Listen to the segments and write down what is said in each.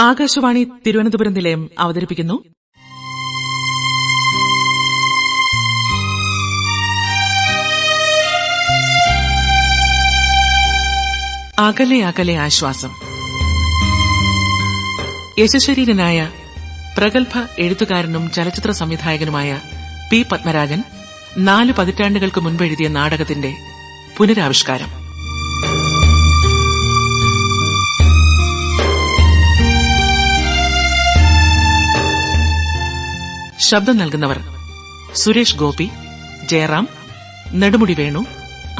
ആകാശവാണി തിരുവനന്തപുരം നിലയം അവതരിപ്പിക്കുന്നു. അകലെ അകലെ ആശ്വാസം. യശശരീരനായ പ്രഗത്ഭ എഴുത്തുകാരനും ചലച്ചിത്ര സംവിധായകനുമായ പി പത്മരാജൻ നാല് പതിറ്റാണ്ടുകൾക്ക് മുൻപെഴുതിയ നാടകത്തിന്റെ പുനരാവിഷ്കാരം. ശബ്ദം നൽകുന്നവർ Suresh Gopi Jayaram Nedumudi Venu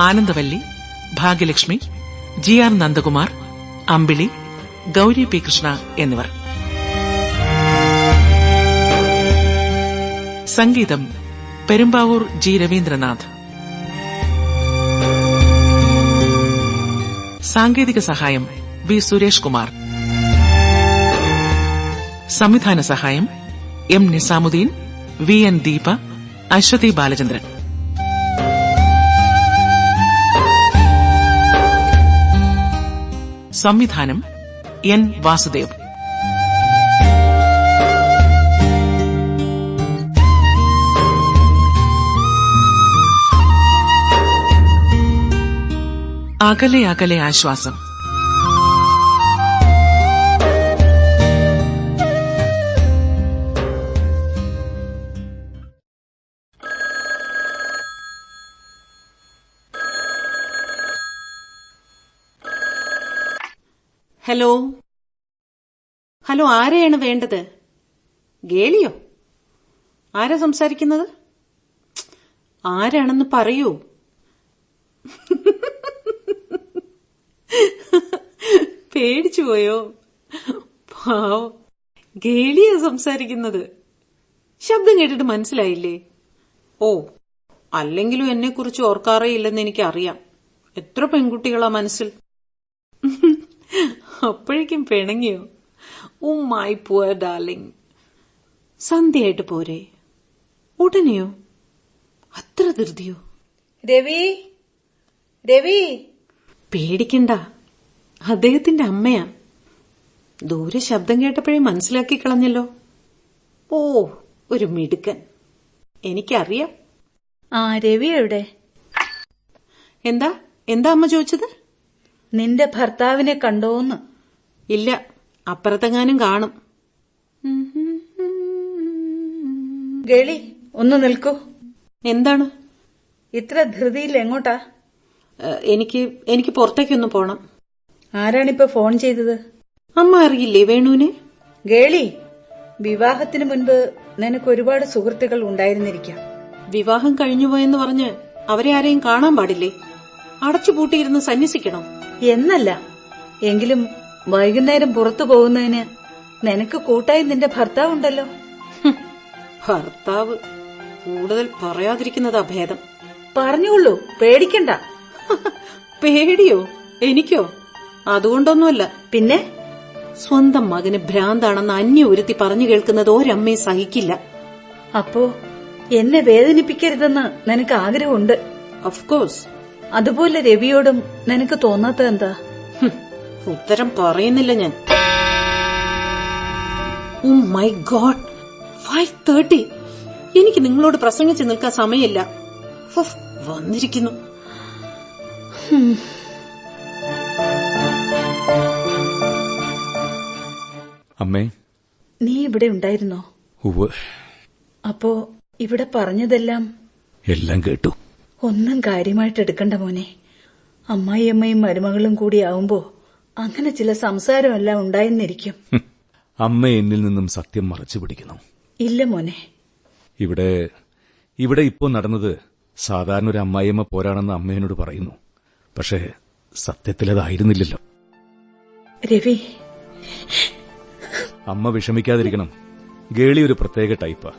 Anandavalli Bhagyalakshmi G R Nandakumar Ambili Gauri P Krishna എന്നിവർ. സംഗീതം പെരുമ്പാവൂർ ജി രവീന്ദ്രനാഥ്. സാങ്കേതിക സഹായം വി സുരേഷ് കുമാർ. സംവിധാന സഹായം M Nizamuddin V N Deepa Aswathy Balachandran. സംവിധാനം എൻ വാസുദേവ്. അകലെ അകലെ ആശ്വാസം. ഹലോ. ഹലോ ആരെയാണ് വേണ്ടത്? ഗേളിയോ? ആരാ സംസാരിക്കുന്നത്? ആരാണെന്ന് പറയൂ. പേടിച്ചു പോയോ? പാവ. ഗേളിയാ സംസാരിക്കുന്നത്. ശബ്ദം കേട്ടിട്ട് മനസ്സിലായില്ലേ? ഓ അല്ലെങ്കിലും എന്നെക്കുറിച്ച് ഓർക്കാറേ ഇല്ലെന്ന് എനിക്കറിയാം. എത്ര പെൺകുട്ടികളാ മനസ്സിൽ. അപ്പോഴേക്കും പിണങ്ങിയോ? ഉമ്മായി പോയ പുവർ ഡാർലിംഗ് സന്ധ്യയായിട്ട് പോരെ. ഉടനെയോ? അത്ര ധൃതിയോ? രവി രവി. പേടിക്കണ്ട. അദ്ദേഹത്തിന്റെ അമ്മയാ. ദൂരെ ശബ്ദം കേട്ടപ്പോഴേ മനസ്സിലാക്കി കളഞ്ഞല്ലോ. ഓ ഒരു മിടുക്കൻ. എനിക്കറിയാം. ആ രവി എവിടെ? എന്താ? എന്താ അമ്മ ചോദിച്ചത്? നിന്റെ ഭർത്താവിനെ കണ്ടോന്ന്. ഇല്ല അപ്പുറത്തെങ്ങാനും കാണും. ഗളി ഒന്ന് നിൽക്കൂ. എന്താണ്? ഇത്ര ധൃതിയിൽ എങ്ങോട്ടാ? എനിക്ക് എനിക്ക് പുറത്തേക്കൊന്ന് പോണം. ആരാണിപ്പോ ഫോൺ ചെയ്തത്? അമ്മ അറിയില്ലേ വേണുവിനെ? ഗേളി വിവാഹത്തിന് മുൻപ് നിനക്ക് ഒരുപാട് സുഹൃത്തുക്കൾ ഉണ്ടായിരുന്നിരിക്കാം. വിവാഹം കഴിഞ്ഞുപോയെന്ന് പറഞ്ഞ് അവരെ ആരെയും കാണാൻ പാടില്ലേ? അടച്ചുപൂട്ടിയിരുന്ന് സന്യസിക്കണം. എന്നല്ല. എങ്കിലും വൈകുന്നേരം പുറത്തു പോകുന്നതിന് നിനക്ക് കൂട്ടായി നിന്റെ ഭർത്താവുണ്ടല്ലോ ഉണ്ടല്ലോ. ഭർത്താവ് കൂടുതൽ പറയാതിരിക്കുന്നതാ ഭേദം. പറഞ്ഞുകൊള്ളൂ പേടിക്കണ്ട. പേടിയോ? എനിക്കോ? അതുകൊണ്ടൊന്നുമല്ല. പിന്നെ? സ്വന്തം മകന് ഭ്രാന്താണെന്ന് അന്യ ഒരുത്തി പറഞ്ഞു കേൾക്കുന്നത് ഒരമ്മയെ സഹിക്കില്ല. അപ്പോ എന്നെ വേദനിപ്പിക്കരുതെന്ന് നിനക്ക് ആഗ്രഹമുണ്ട്? ഓഫ് കോഴ്സ് അതുപോലെ രവിയോടും നിനക്ക് തോന്നാത്ത എന്താ ഉത്തരം പറയുന്നില്ല ഞാൻ. Oh my God five thirty എനിക്ക് നിങ്ങളോട് പ്രസംഗിച്ച് നിൽക്കാൻ സമയമില്ല. വന്നിരിക്കുന്നു. അമ്മേ. നീ ഇവിടെ ഉണ്ടായിരുന്നോ? ഉവ് അപ്പോ ഇവിടെ പറഞ്ഞതെല്ലാം എല്ലാം കേട്ടു. ഒന്നും കാര്യമായിട്ട് എടുക്കണ്ട മോനെ. അമ്മായിയമ്മയും മരുമകളും കൂടി ആവുമ്പോ അങ്ങനെ ചില സംസാരമെല്ലാം ഉണ്ടായെന്നിരിക്കും. അമ്മ എന്നിൽ നിന്നും സത്യം മറച്ചു പിടിക്കുന്നു. ഇല്ല മോനെ. ഇവിടെ ഇവിടെ ഇപ്പോ നടന്നത് സാധാരണ ഒരു അമ്മായിയമ്മ പോരാണെന്ന് അമ്മയോട് പറയുന്നു. പക്ഷേ സത്യത്തിലതായിരുന്നില്ലല്ലോ രവി. അമ്മ വിഷമിക്കാതിരിക്കണം. ഗേളി ഒരു പ്രത്യേക ടൈപ്പാ.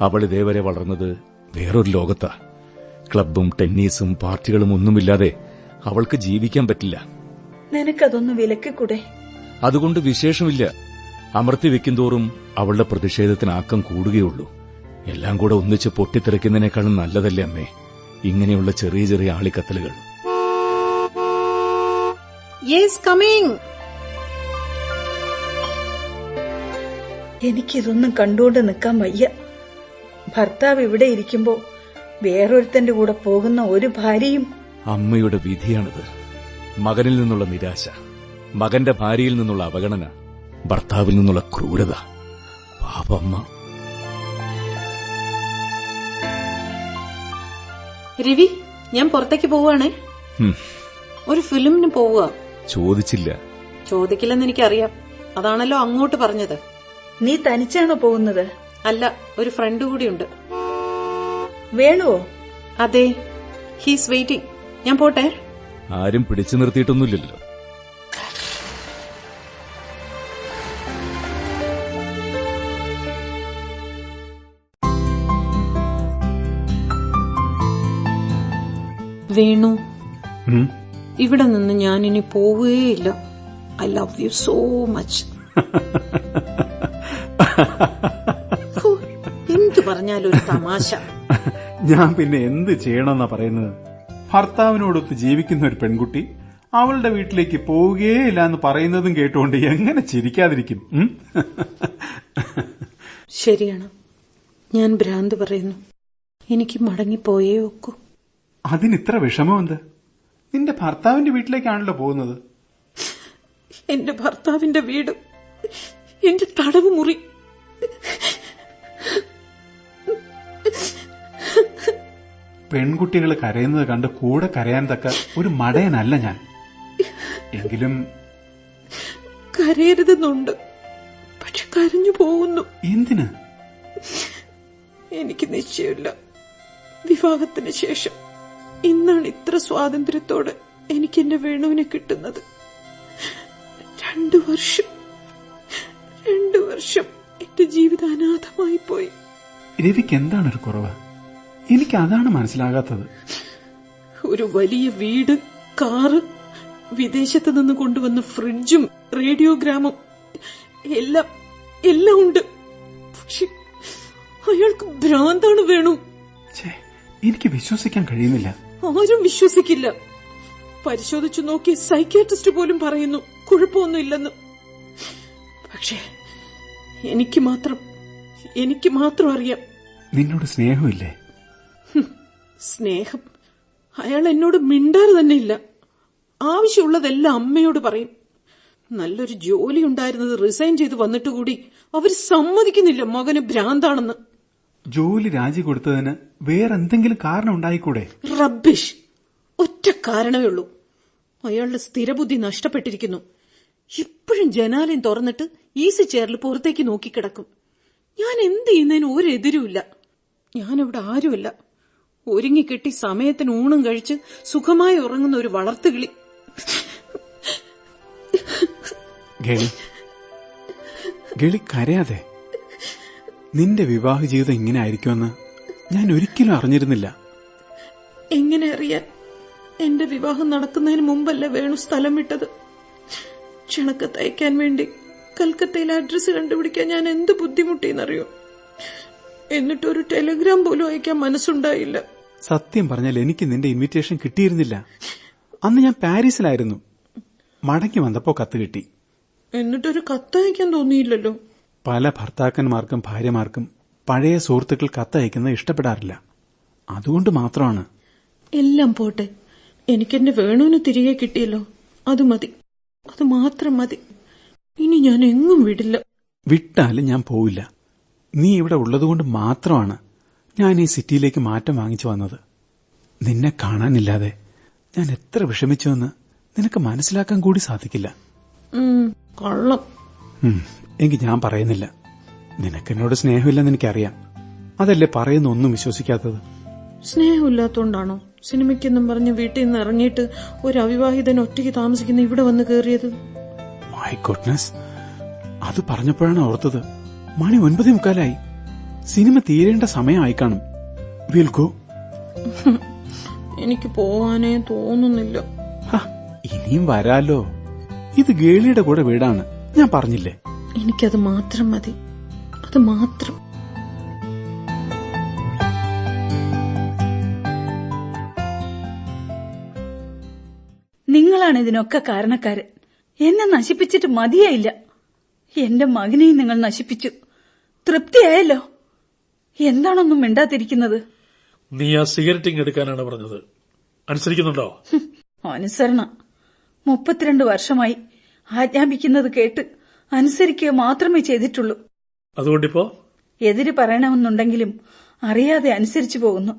അവൾ ഇതേവരെ വളർന്നത് വേറൊരു ലോകത്താ. ക്ലബും ടെന്നീസും പാർട്ടികളും ഒന്നുമില്ലാതെ അവൾക്ക് ജീവിക്കാൻ പറ്റില്ല. നിനക്കതൊന്ന് വിലക്കിക്കൂടെ? അതുകൊണ്ട് വിശേഷമില്ല. അമർത്തി വെക്കുംതോറും അവളുടെ പ്രതിഷേധത്തിന് ആക്കം കൂടുകയുള്ളൂ. എല്ലാം കൂടെ ഒന്നിച്ച് പൊട്ടിത്തെറിക്കുന്നതിനേക്കാളും നല്ലതല്ലേ അമ്മേ. ഇങ്ങനെയുള്ള ചെറിയ ചെറിയ ആളിക്കത്തലുകൾ. എനിക്കിതൊന്നും കണ്ടുകൊണ്ട് നിൽക്കാൻ വയ്യ. ഭർത്താവ് ഇവിടെ ഇരിക്കുമ്പോ വേറൊരുത്തന്റെ കൂടെ പോകുന്ന ഒരു ഭാര്യയും അമ്മയുടെ വിധിയാണിത്. മകനിൽ നിന്നുള്ള നിരാശ മകന്റെ ഭാര്യയിൽ നിന്നുള്ള അവഗണന ഭർത്താവിൽ നിന്നുള്ള ക്രൂരത. പാപമ്മ രവി ഞാൻ പുറത്തേക്ക് പോവാണേ ഒരു ഫിലിമിന് പോവുക. ചോദിച്ചില്ല. ചോദിക്കില്ലെന്ന് എനിക്കറിയാം. അതാണല്ലോ അങ്ങോട്ട് പറഞ്ഞത്. നീ തനിച്ചാണോ പോകുന്നത്? അല്ല ഒരു ഫ്രണ്ട് കൂടിയുണ്ട്. വേണുവോ? അതെ. ഹീസ് വെയിറ്റിംഗ് ഞാൻ പോട്ടെ? ആരും പിടിച്ചു നിർത്തിയിട്ടൊന്നുമില്ലല്ലോ. വേണു. ഇവിടെ നിന്ന് ഞാൻ ഇനി പോവുകയില്ല I love you so much എന്തു പറഞ്ഞാലും ഒരു തമാശ. ഞാൻ പിന്നെ എന്ത് ചെയ്യണമെന്നാ പറയുന്നത്? ഭർത്താവിനോടൊത്ത് ജീവിക്കുന്ന ഒരു പെൺകുട്ടി അവളുടെ വീട്ടിലേക്ക് പോവുകയില്ല എന്ന് പറയുന്നതും കേട്ടുകൊണ്ട് എങ്ങനെ ചിരിക്കാതിരിക്കും? ശരിയാണ്. ഞാൻ ഭ്രാന്ത് പറയുന്നു. എനിക്ക് മടങ്ങിപ്പോയേ ഒക്കൂ. അതിനിത്ര വിഷമമെന്ത് നിന്റെ ഭർത്താവിന്റെ വീട്ടിലേക്കാണല്ലോ പോകുന്നത്. എന്റെ ഭർത്താവിന്റെ വീട് എന്റെ തടവ് മുറി. പെൺകുട്ടികൾ കരയുന്നത് കണ്ട് കൂടെ കരയാൻ തക്ക ഒരു മടയനല്ല ഞാൻ. എങ്കിലും കരയരുതെന്നുണ്ട്. പക്ഷെ കരഞ്ഞു പോകുന്നു. എന്തിന്? എനിക്ക് നിശ്ചയമില്ല. വിവാഹത്തിന് ശേഷം ഇന്നാണ് ഇത്ര സ്വാതന്ത്ര്യത്തോടെ എനിക്ക് എന്റെ വേണുവിനെ കിട്ടുന്നത്. രണ്ടു വർഷം രണ്ടു വർഷം എന്റെ ജീവിതം അനാഥമായി പോയി. രവിക്ക് എന്താണ് ഒരു കുറവ്? എനിക്ക് അതാണ് മനസ്സിലാകാത്തത്. ഒരു വലിയ വീട് കാറ് വിദേശത്ത് നിന്ന് കൊണ്ടുവന്ന ഫ്രിഡ്ജും റേഡിയോഗ്രാമും എല്ലാം എല്ലാം ഉണ്ട്. പക്ഷെ അയാൾക്ക് ഭ്രാന്താണ് വേണു. എനിക്ക് വിശ്വസിക്കാൻ കഴിയുന്നില്ല. ആരും വിശ്വസിക്കില്ല. പരിശോധിച്ചു നോക്കി സൈക്യാട്രിസ്റ്റ് പോലും പറയുന്നു കുഴപ്പമൊന്നുമില്ലെന്ന്. പക്ഷേ എനിക്ക് മാത്രം എനിക്ക് മാത്രം അറിയാം. നിന്നോട് സ്നേഹമില്ലേ? സ്നേഹം. അയാൾ എന്നോട് മിണ്ടാറ് തന്നെ ഇല്ല. ആവശ്യമുള്ളതെല്ലാം അമ്മയോട് പറയും. നല്ലൊരു ജോലി ഉണ്ടായിരുന്നത് റിസൈൻ ചെയ്ത് വന്നിട്ട് കൂടി അവർ സമ്മതിക്കുന്നില്ല മകന് ഭ്രാന്താണെന്ന്. ജോലി രാജി കൊടുത്തതിന് വേറെന്തെങ്കിലും കാരണം ഉണ്ടായിക്കൂടെ? റബ്ബിഷ്. ഒറ്റ കാരണമേ ഉള്ളൂ. അയാളുടെ സ്ഥിരബുദ്ധി നഷ്ടപ്പെട്ടിരിക്കുന്നു. ഇപ്പോഴും ജനാലയം തുറന്നിട്ട് ഈസി ചെയറിൽ പുറത്തേക്ക് നോക്കിക്കിടക്കും. ഞാൻ എന്ത് ചെയ്യുന്നതിന് ഒരെതിരുമില്ല ഞാനവിടെ ഞാനിവിടെ ആരുമല്ല. ഒരുങ്ങിക്കെട്ടി സമയത്തിന് ഊണും കഴിച്ച് സുഖമായി ഉറങ്ങുന്ന ഒരു വളർത്തുകിളി ഗളി ഗളി കരയാതെ. നിന്റെ വിവാഹ ജീവിതം ഇങ്ങനെ ആയിരിക്കുമെന്ന് ഞാൻ ഒരിക്കലും അറിഞ്ഞിരുന്നില്ല. എങ്ങനെ അറിയാൻ എന്റെ വിവാഹം നടക്കുന്നതിന് മുമ്പല്ല വേണു സ്ഥലം വിട്ടത്? ക്ഷണക്കത്ത് അയക്കാൻ വേണ്ടി കൽക്കത്തയിൽ അഡ്രസ് കണ്ടുപിടിക്കാൻ ഞാൻ എന്ത് ബുദ്ധിമുട്ടിയെന്നറിയോ? എന്നിട്ടൊരു ടെലിഗ്രാം പോലും അയക്കാൻ മനസ്സുണ്ടായില്ല. സത്യം പറഞ്ഞാൽ എനിക്ക് നിന്റെ ഇൻവിറ്റേഷൻ കിട്ടിയിരുന്നില്ല. അന്ന് ഞാൻ പാരീസിലായിരുന്നു. മടങ്ങി വന്നപ്പോ കത്ത് കിട്ടി. എന്നിട്ടൊരു കത്തയക്കാൻ തോന്നിയില്ലല്ലോ. പല ഭർത്താക്കന്മാർക്കും ഭാര്യമാർക്കും പഴയ സുഹൃത്തുക്കൾ കത്തയക്കുന്നത് ഇഷ്ടപ്പെടാറില്ല. അതുകൊണ്ട് മാത്രമാണ്. എല്ലാം പോട്ടെ. എനിക്കെന്റെ വേണുവിന് തിരികെ കിട്ടിയല്ലോ. അത് മതി. അത് മാത്രം മതി. ഇനി ഞാൻ എങ്ങും വിടില്ല. വിട്ടാലും ഞാൻ പോവില്ല. നീ ഇവിടെ ഉള്ളതുകൊണ്ട് മാത്രമാണ്. ഞാൻ ഈ സിറ്റിയിലേക്ക് മാറ്റം വാങ്ങിച്ചു വന്നത്. നിന്നെ കാണാനില്ലാതെ ഞാൻ എത്ര വിഷമിച്ചുവെന്ന് നിനക്ക് മനസ്സിലാക്കാൻ കൂടി സാധിക്കില്ല. കള്ളം. എങ്കിൽ ഞാൻ പറയുന്നില്ല. നിനക്കെന്നോട് സ്നേഹമില്ലെന്ന് എനിക്കറിയാം. അതല്ലേ പറയുന്ന ഒന്നും വിശ്വസിക്കാത്തത്? സ്നേഹമില്ലാത്തോണ്ടാണോ സിനിമയ്ക്കെന്നും പറഞ്ഞ് വീട്ടിൽ നിന്ന് ഇറങ്ങിയിട്ട് ഒരു അവിവാഹിതൻ ഒറ്റയ്ക്ക് താമസിക്കുന്ന ഇവിടെ വന്ന് കയറിയത് മൈ ഗുഡ്നസ് അത് പറഞ്ഞപ്പോഴാണ് ഓർത്തത്. മണി ഒൻപതേ മുക്കാലായി. സിനിമ തീരേണ്ട സമയമായി കാണും. വിൽക്കോ. ഗോ എനിക്ക് പോവാനേ തോന്നുന്നില്ല. ഇനിയും വരാലോ. ഇത് ഗേളിയുടെ കൂടെ വീടാണ്. ഞാൻ പറഞ്ഞില്ലേ? എനിക്കത് മാത്രം മതി. അത് മാത്രം. നിങ്ങളാണ് ഇതിനൊക്കെ കാരണക്കാരൻ എന്നെ നശിപ്പിച്ചിട്ട് മതിയായില്ല എന്റെ മകനെയും നിങ്ങൾ നശിപ്പിച്ചു. തൃപ്തിയായല്ലോ? എന്താണൊന്നും മിണ്ടാതിരിക്കുന്നത്? നീ ആ സിഗരറ്റിംഗ് എടുക്കാനാണ് പറഞ്ഞത്. അനുസരിക്കുന്നുണ്ടോ? അനുസരണ. മുപ്പത്തിരണ്ട് വർഷമായി ആജ്ഞാപിക്കുന്നത് കേട്ട് അനുസരിക്കുക മാത്രമേ ചെയ്തിട്ടുള്ളൂ. അതുകൊണ്ടിപ്പോ? എതിര് പറയണമെന്നുണ്ടെങ്കിലും അറിയാതെ അനുസരിച്ചു പോകുന്നു.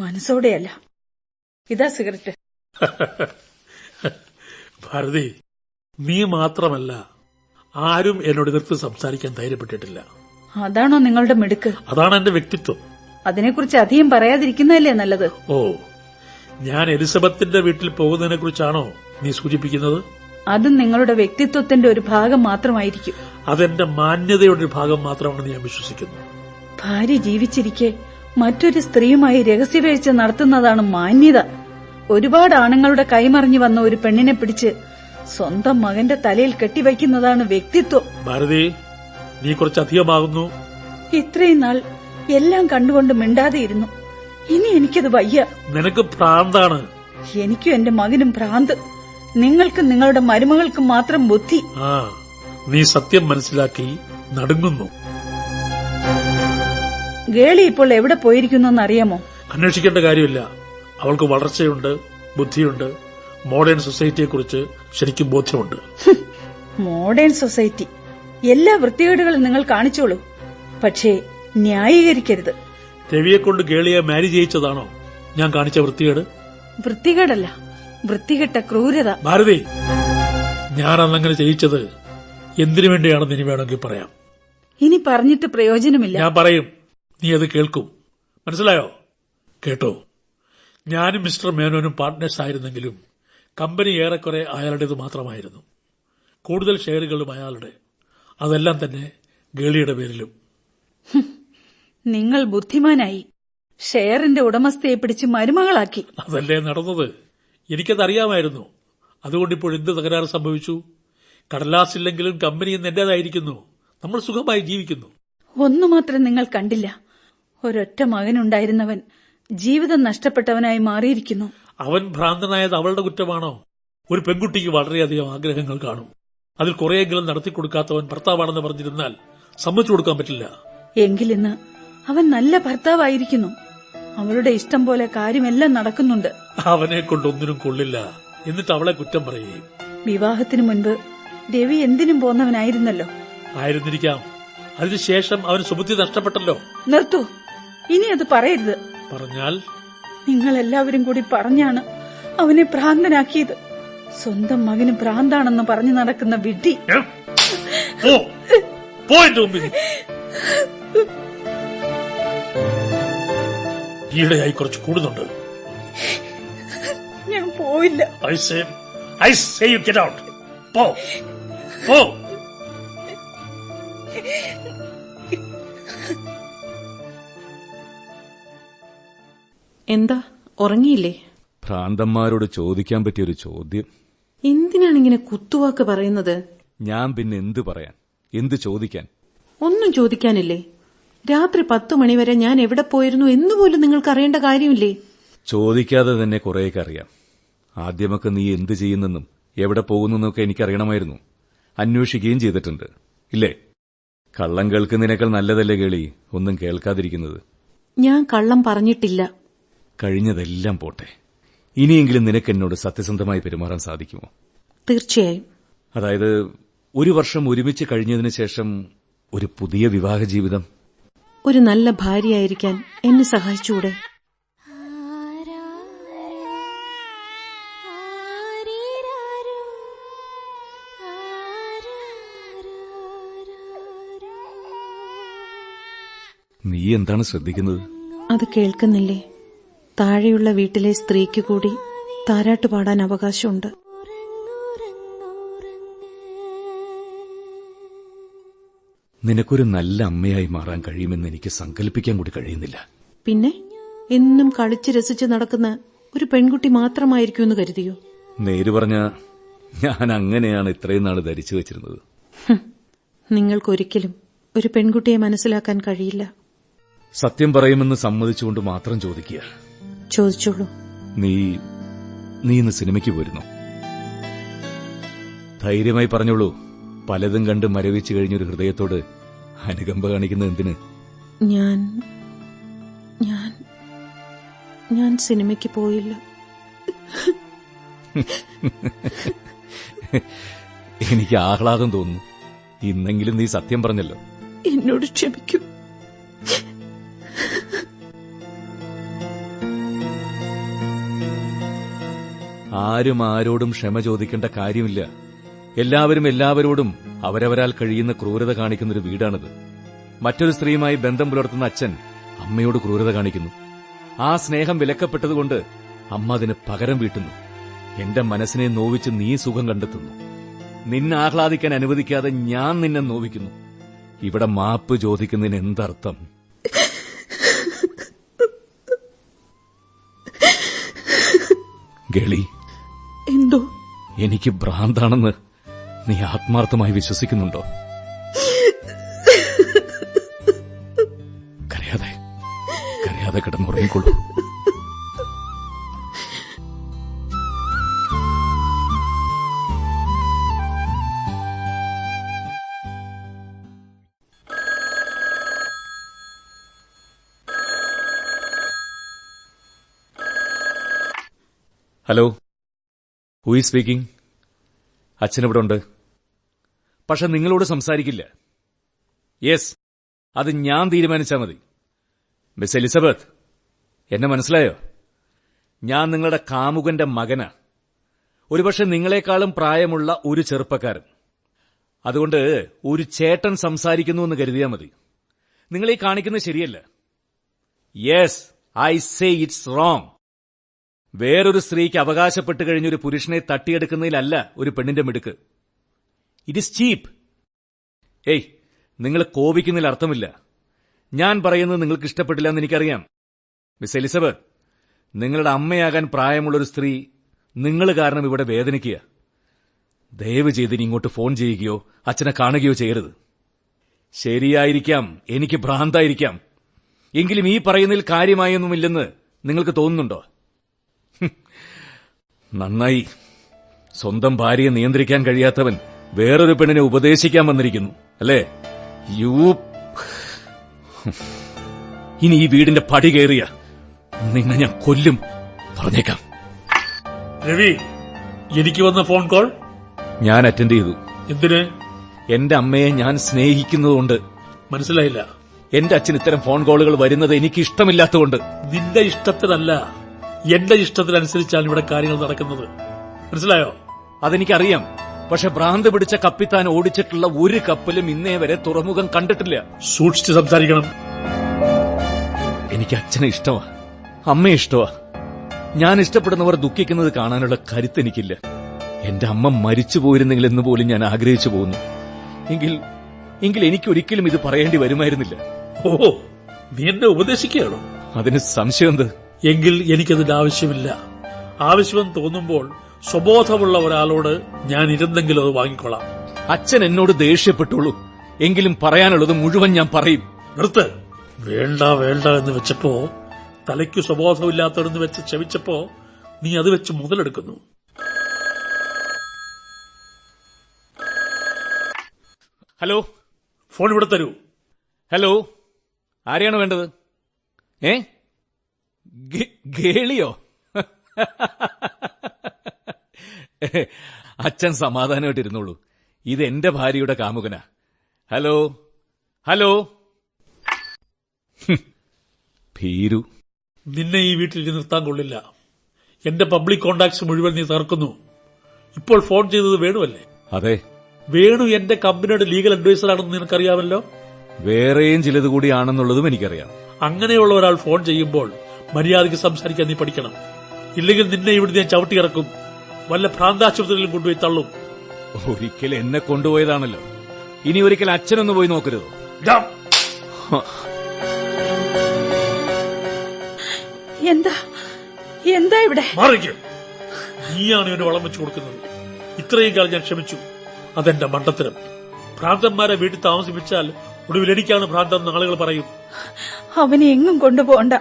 മനസ്സോടെയല്ല. ഇതാ സിഗരറ്റ്. ഭാരതി നീ മാത്രമല്ല ആരും എന്നോട് എതിർത്ത് സംസാരിക്കാൻ ധൈര്യപ്പെട്ടിട്ടില്ല. അതാണോ നിങ്ങളുടെ മിടുക്ക്? അതാണ് എന്റെ വ്യക്തിത്വം. അതിനെക്കുറിച്ച് അധികം പറയാതിരിക്കുന്നതല്ലേ നല്ലത്? ഓ ഞാൻ എലിസബത്തിന്റെ വീട്ടിൽ പോകുന്നതിനെ കുറിച്ചാണോ നീ സൂചിപ്പിക്കുന്നത്? അതും നിങ്ങളുടെ വ്യക്തിത്വത്തിന്റെ ഒരു ഭാഗം മാത്രമായിരിക്കും. അതെന്റെ മാന്യതയുടെ ഒരു ഭാഗം മാത്രമാണെന്ന് ഞാൻ വിശ്വസിക്കുന്നു ഭാര്യ ജീവിച്ചിരിക്കെ മറ്റൊരു സ്ത്രീയുമായി രഹസ്യവേഴ്ച നടത്തുന്നതാണ് മാന്യത. ഒരുപാട് ആണുങ്ങളുടെ കൈമറിഞ്ഞു വന്ന ഒരു പെണ്ണിനെ പിടിച്ച് സ്വന്തം മകന്റെ തലയിൽ കെട്ടിവയ്ക്കുന്നതാണ് വ്യക്തിത്വം. ഭാരതി നീ കുറച്ചധികമാകുന്നു. ഇത്രയും നാൾ എല്ലാം കണ്ടുകൊണ്ട് മിണ്ടാതെയിരുന്നു ഇനി എനിക്കത് വയ്യ. നിനക്ക് ഭ്രാന്താണ്. എനിക്കും എന്റെ മകനും ഭ്രാന്ത്. നിങ്ങൾക്കും നിങ്ങളുടെ മരുമകൾക്കും മാത്രം ബുദ്ധി. ആ നീ സത്യം മനസ്സിലാക്കി നടുങ്ങുന്നു. ഗേളി ഇപ്പോൾ എവിടെ പോയിരിക്കുന്നു അറിയാമോ അന്വേഷിക്കേണ്ട കാര്യമില്ല. അവൾക്ക് വളർച്ചയുണ്ട് ബുദ്ധിയുണ്ട്. മോഡേൺ സൊസൈറ്റിയെ കുറിച്ച് ശരിക്കും ബോധ്യമുണ്ട്. Modern society. എല്ലാ വൃത്തികേടുകളും നിങ്ങൾ കാണിച്ചോളൂ. പക്ഷേ ന്യായീകരിക്കരുത്. രവിയെ കൊണ്ട് കേളിയെ മാരി ചെയ്യിച്ചതാണോ ഞാൻ കാണിച്ച വൃത്തികേട്? വൃത്തികേടല്ല. വൃത്തികെട്ട ക്രൂരത. ഭാരതി ഞാൻ അന്നങ്ങനെ ചെയ്യിച്ചത് എന്തിനു വേണ്ടിയാണെന്ന് ഇനി വേണമെങ്കിൽ പറയാം. ഇനി പറഞ്ഞിട്ട് പ്രയോജനമില്ല. ഞാൻ പറയും നീ അത് കേൾക്കും. മനസ്സിലായോ? കേട്ടോ. ഞാനും മിസ്റ്റർ മേനോനും പാർട്ട്നേഴ്സ് ആയിരുന്നെങ്കിലും കമ്പനി ഏറെക്കുറെ അയാളുടേത് മാത്രമായിരുന്നു. കൂടുതൽ ഷെയറുകളും അയാളുടെ അതെല്ലാം തന്നെ ഗേളിയുടെ പേരിലും. നിങ്ങൾ ബുദ്ധിമാനായി ഷെയറിന്റെ ഉടമസ്ഥയെ പിടിച്ച് മരുമകളാക്കി. അതല്ലേ നടന്നത്? എനിക്കതറിയാമായിരുന്നു. അതുകൊണ്ട് ഇപ്പോൾ എന്ത് തകരാറ് സംഭവിച്ചു? കടലാസില്ലെങ്കിലും കമ്പനി എന്റേതായിരിക്കുന്നു നമ്മൾ സുഖമായി ജീവിക്കുന്നു. ഒന്നു മാത്രം നിങ്ങൾ കണ്ടില്ല. ഒരൊറ്റ മകനുണ്ടായിരുന്നവൻ ജീവിതം നഷ്ടപ്പെട്ടവനായി മാറിയിരിക്കുന്നു. അവൻ ഭ്രാന്തനായത് അവളുടെ കുറ്റമാണോ? ഒരു പെൺകുട്ടിക്ക് വളരെയധികം ആഗ്രഹങ്ങൾ കാണും. അതിൽ കുറെയെങ്കിലും നടത്തിക്കൊടുക്കാത്തവൻ ഭർത്താവാണെന്ന് പറഞ്ഞിരുന്നാൽ സമ്മതിച്ചു കൊടുക്കാൻ പറ്റില്ല. എങ്കിലിന്ന് അവൻ നല്ല ഭർത്താവായിരിക്കുന്നു. അവളുടെ ഇഷ്ടം പോലെ കാര്യമെല്ലാം നടക്കുന്നുണ്ട്. അവനെ കൊണ്ടൊന്നിനും കൊള്ളില്ല. എന്നിട്ട് അവളെ കുറ്റം പറയുകയും വിവാഹത്തിന് മുൻപ് രവി എന്തിനും പോന്നവനായിരുന്നല്ലോ. ആയിരുന്നിരിക്കാം. അതിനുശേഷം അവന് സുബുദ്ധി നഷ്ടപ്പെട്ടല്ലോ. നിർത്തു. ഇനി അത് പറയരുത്. പറഞ്ഞാൽ നിങ്ങൾ എല്ലാവരും കൂടി പറഞ്ഞാണ് അവനെ ഭ്രാന്തനാക്കിയത്. സ്വന്തം മകന് ഭ്രാന്താണെന്ന് പറഞ്ഞു നടക്കുന്ന വിഡ്ഢി. ഈയിടെയായി കുറച്ച് കൂടുന്നുണ്ട്. ഞാൻ പോയില്ല. I say I say you get out പോ. പോ. എന്താ? ഉറങ്ങിയില്ലേ? ഭ്രാന്തന്മാരോട് ചോദിക്കാൻ പറ്റിയ ഒരു ചോദ്യം. എന്തിനാണ് ഇങ്ങനെ കുത്തുവാക്ക് പറയുന്നത്? ഞാൻ പിന്നെ എന്ത് പറയാൻ? എന്ത് ചോദിക്കാൻ? ഒന്നും ചോദിക്കാനില്ലേ? രാത്രി പത്തു മണിവരെ ഞാൻ എവിടെ പോയിരുന്നു എന്നുപോലും നിങ്ങൾക്ക് അറിയേണ്ട കാര്യമില്ലേ? ചോദിക്കാതെ തന്നെ കുറേയൊക്കെ അറിയാം. ആദ്യമൊക്കെ നീ എന്ത് ചെയ്യുന്നെന്നും എവിടെ പോകുന്നെന്നൊക്കെ എനിക്കറിയണമായിരുന്നു. അന്വേഷിക്കുകയും ചെയ്തിട്ടുണ്ട്. ഇല്ലേ? കള്ളം കേൾക്കുന്നതിനേക്കാൾ നല്ലതല്ലേ കേളി ഒന്നും കേൾക്കാതിരിക്കുന്നത്? ഞാൻ കള്ളം പറഞ്ഞിട്ടില്ല. കഴിഞ്ഞതെല്ലാം പോട്ടെ. ഇനിയെങ്കിലും നിനക്ക് എന്നോട് സത്യസന്ധമായി പെരുമാറാൻ സാധിക്കുമോ? തീർച്ചയായും. അതായത് ഒരു വർഷം ഒരുമിച്ച് കഴിഞ്ഞതിന് ശേഷം ഒരു പുതിയ വിവാഹ ജീവിതം? ഒരു നല്ല ഭാര്യയായിരിക്കാൻ എന്നെ സഹായിച്ചുകൂടെ? നീ എന്താണ് ശ്രദ്ധിക്കുന്നത്? അത് കേൾക്കുന്നില്ലേ? താഴെയുള്ള വീട്ടിലെ സ്ത്രീക്ക് കൂടി താരാട്ട് പാടാൻ അവകാശമുണ്ട്. നിനക്കൊരു നല്ല അമ്മയായി മാറാൻ കഴിയുമെന്ന് എനിക്ക് സങ്കല്പിക്കാൻ കൂടി കഴിയുന്നില്ല. പിന്നെ എന്നും കളിച്ച് രസിച്ച് നടക്കുന്ന ഒരു പെൺകുട്ടി മാത്രമായിരിക്കും എന്ന് കരുതിയോ? നേര് പറഞ്ഞ ഞാൻ അങ്ങനെയാണ് ഇത്രയും നാൾ ധരിച്ചു വച്ചിരുന്നത്. നിങ്ങൾക്കൊരിക്കലും ഒരു പെൺകുട്ടിയെ മനസ്സിലാക്കാൻ കഴിയില്ല. സത്യം പറയുമെന്ന് സമ്മതിച്ചുകൊണ്ട് മാത്രം ചോദിക്കുക. ചോദിച്ചോളൂ. നീ നീ ഇന്ന് സിനിമയ്ക്ക് പോരുന്നു. ധൈര്യമായി പറഞ്ഞോളൂ പലതും കണ്ട് മരവിച്ചു കഴിഞ്ഞൊരു ഹൃദയത്തോട് അനുകമ്പ കാണിക്കുന്നത് എന്തിന്? ഞാൻ ഞാൻ ഞാൻ സിനിമയ്ക്ക് പോയില്ല. എനിക്ക് ആഹ്ലാദം തോന്നുന്നു. ഇന്നെങ്കിലും നീ സത്യം പറഞ്ഞല്ലോ. എന്നോട് ക്ഷമിക്കൂ. ആരും ആരോടും ക്ഷമ ചോദിക്കേണ്ട കാര്യമില്ല. എല്ലാവരും എല്ലാവരോടും അവരവരാൽ കഴിയുന്ന ക്രൂരത കാണിക്കുന്നൊരു വീടാണിത്. മറ്റൊരു സ്ത്രീയുമായി ബന്ധം പുലർത്തുന്ന അച്ഛൻ അമ്മയോട് ക്രൂരത കാണിക്കുന്നു. ആ സ്നേഹം വിലക്കപ്പെട്ടതുകൊണ്ട് അമ്മ അതിന് പകരം വീട്ടുന്നു. എന്റെ മനസ്സിനെ നോവിച്ച് നീ സുഖം കണ്ടെത്തുന്നു. നിന്നെ ആഹ്ലാദിക്കാൻ അനുവദിക്കാതെ ഞാൻ നിന്നെ നോവിക്കുന്നു. ഇവിടെ മാപ്പ് ചോദിക്കുന്നതിന് എന്തർത്ഥം? ഗളി. എനിക്ക് ഭ്രാന്താണെന്ന് നീ ആത്മാർത്ഥമായി വിശ്വസിക്കുന്നുണ്ടോ? കരയാതെ കരയാതെ കിടന്നുറങ്ങിക്കൊള്ളൂ ഹലോ. ഹൂ സ്പീക്കിംഗ് അച്ഛനിവിടെ ഉണ്ട് പക്ഷെ നിങ്ങളോട് സംസാരിക്കില്ല. യെസ് അത് ഞാൻ തീരുമാനിച്ചാൽ മതി. മിസ് എലിസബത്ത് എന്നെ മനസ്സിലായോ? ഞാൻ നിങ്ങളുടെ കാമുകന്റെ മകനാ. ഒരുപക്ഷെ നിങ്ങളെക്കാളും പ്രായമുള്ള ഒരു ചെറുപ്പക്കാരൻ. അതുകൊണ്ട് ഒരു ചേട്ടൻ സംസാരിക്കുന്നു എന്ന് കരുതിയാൽ മതി. നിങ്ങളീ കാണിക്കുന്നത് ശരിയല്ല. Yes I say it's wrong വേറൊരു സ്ത്രീക്ക് അവകാശപ്പെട്ടു കഴിഞ്ഞ ഒരു പുരുഷനെ തട്ടിയെടുക്കുന്നതിലല്ല ഒരു പെണ്ണിന്റെ മിടുക്ക്. ഇറ്റ് ഇസ് ചീപ്പ് ഏയ് നിങ്ങൾ കോപിക്കുന്നതിൽ അർത്ഥമില്ല. ഞാൻ പറയുന്നത് നിങ്ങൾക്ക് ഇഷ്ടപ്പെട്ടില്ല എന്ന് എനിക്കറിയാം. മിസ് എലിസബത്ത് നിങ്ങളുടെ അമ്മയാകാൻ പ്രായമുള്ള ഒരു സ്ത്രീ നിങ്ങൾ കാരണം ഇവിടെ വേദനിക്കുക. ദയവ് ചെയ്ത് ഇനി ഇങ്ങോട്ട് ഫോൺ ചെയ്യുകയോ അച്ഛനെ കാണുകയോ ചെയ്യരുത്. ശരിയായിരിക്കാം എനിക്ക് ഭ്രാന്തായിരിക്കാം. എങ്കിലും ഈ പറയുന്നതിൽ കാര്യമായൊന്നുമില്ലെന്ന് നിങ്ങൾക്ക് തോന്നുന്നുണ്ടോ. നന്നായി. സ്വന്തം ഭാര്യയെ നിയന്ത്രിക്കാൻ കഴിയാത്തവൻ വേറൊരു പെണ്ണിനെ ഉപദേശിക്കാൻ വന്നിരിക്കുന്നു അല്ലേ? യു ഇനി ഈ വീടിന്റെ പടി കയറിയ നിന്നെ ഞാൻ കൊല്ലും. പറഞ്ഞേക്കാം. രവി എനിക്ക് വന്ന ഫോൺ കോൾ? ഞാൻ അറ്റൻഡ് ചെയ്തു. എന്തിന്? എന്റെ അമ്മയെ ഞാൻ സ്നേഹിക്കുന്നതുകൊണ്ട്. മനസ്സിലായില്ല. എന്റെ അച്ഛൻ ഇത്തരം ഫോൺ കോളുകൾ വരുന്നത് എനിക്ക് ഇഷ്ടമില്ലാത്തതുകൊണ്ട് നിന്റെ ഇഷ്ടത്തിനല്ല. എന്റെ ഇഷ്ടത്തിനനുസരിച്ചാണ് ഇവിടെ കാര്യങ്ങൾ നടക്കുന്നത്. മനസ്സിലായോ? അതെനിക്കറിയാം. പക്ഷെ ഭ്രാന്ത് പിടിച്ച കപ്പിത്താൻ ഓടിച്ചിട്ടുള്ള ഒരു കപ്പലും ഇന്നേ വരെ തുറമുഖം കണ്ടിട്ടില്ല. സൂക്ഷിച്ച് സംസാരിക്കണം. എനിക്ക് അച്ഛനെ ഇഷ്ടമാ അമ്മയെ ഇഷ്ടമാ ഞാൻ ഇഷ്ടപ്പെടുന്നവർ ദുഃഖിക്കുന്നത് കാണാനുള്ള കരുത്ത് എനിക്കില്ല. എന്റെ അമ്മ മരിച്ചു പോയിരുന്നെങ്കിൽ എന്ന് പോലും ഞാൻ ആഗ്രഹിച്ചു പോകുന്നു. എങ്കിൽ എങ്കിൽ എനിക്കൊരിക്കലും ഇത് പറയേണ്ടി വരുമായിരുന്നില്ല. ഓ നീ എന്നെ ഉപദേശിക്കുകയാണോ? അതിന് സംശയം എന്ത് എങ്കിൽ എനിക്കതിന്റെ ആവശ്യമില്ല. ആവശ്യം തോന്നുമ്പോൾ സ്വബോധമുള്ള ഒരാളോട് ഞാൻ ഇരുന്നെങ്കിലും അത് വാങ്ങിക്കൊള്ളാം. അച്ഛൻ എന്നോട് ദേഷ്യപ്പെട്ടുള്ളൂ. എങ്കിലും പറയാനുള്ളത് മുഴുവൻ ഞാൻ പറയും. നിർത്ത്. വേണ്ട വേണ്ട എന്ന് വെച്ചപ്പോ തലയ്ക്ക് സ്വബോധമില്ലാത്തവരെന്ന് വെച്ച് ക്ഷമിച്ചപ്പോ നീ അത് വെച്ച് മുതലെടുക്കുന്നു. ഹലോ? ഫോൺ ഇവിടെ തരൂ. ഹലോ? ആരെയാണ് വേണ്ടത്? ഏ? ഗേളിയോ? അച്ഛൻ സമാധാനമായിട്ടിരുന്നുള്ളൂ ഇത് എന്റെ ഭാര്യയുടെ കാമുകനാ. ഹലോ? ഹലോ. ഭീരു. നിന്നെ ഈ വീട്ടിൽ നിർത്താൻ കൊള്ളില്ല. എന്റെ പബ്ലിക് കോണ്ടാക്ട്സ് മുഴുവൻ നീ തകർക്കുന്നു. ഇപ്പോൾ ഫോൺ ചെയ്തത് വേണുവല്ലേ? അതെ. വേണു എന്റെ കമ്പനിയുടെ ലീഗൽ അഡ്വൈസർ ആണെന്ന് നിനക്കറിയാമല്ലോ? വേറെയും ചിലത് കൂടിയാണെന്നുള്ളതും എനിക്കറിയാം. അങ്ങനെയുള്ള ഒരാൾ ഫോൺ ചെയ്യുമ്പോൾ മര്യാദയ്ക്ക് സംസാരിക്കാൻ നീ പഠിക്കണം. ഇല്ലെങ്കിൽ നിന്നെ ഇവിടുന്ന് ഞാൻ ചവിട്ടിയിറക്കും. വല്ല ഭ്രാന്താശുപത്രിയിലും കൊണ്ടുപോയി തള്ളും. ഒരിക്കൽ എന്നെ കൊണ്ടുപോയതാണല്ലോ. ഇനി ഒരിക്കൽ അച്ഛനൊന്ന് പോയി നോക്കരുത്? എന്താ? എന്താ ഇവിടെ? മാറിക്ക്. നീയാണ് ഇവന് വളം വെച്ചു കൊടുക്കുന്നത്. ഇത്രയും കാലം ഞാൻ ക്ഷമിച്ചു. അതെന്റെ മണ്ടത്തരം. ഭ്രാന്തന്മാരെ വീട്ടിൽ താമസിപ്പിച്ചാൽ ഒടുവിൽ എനിക്കാണ് ഭ്രാന്തം ആളുകൾ പറയും. അവനെ എങ്ങും കൊണ്ടുപോകണ്ട.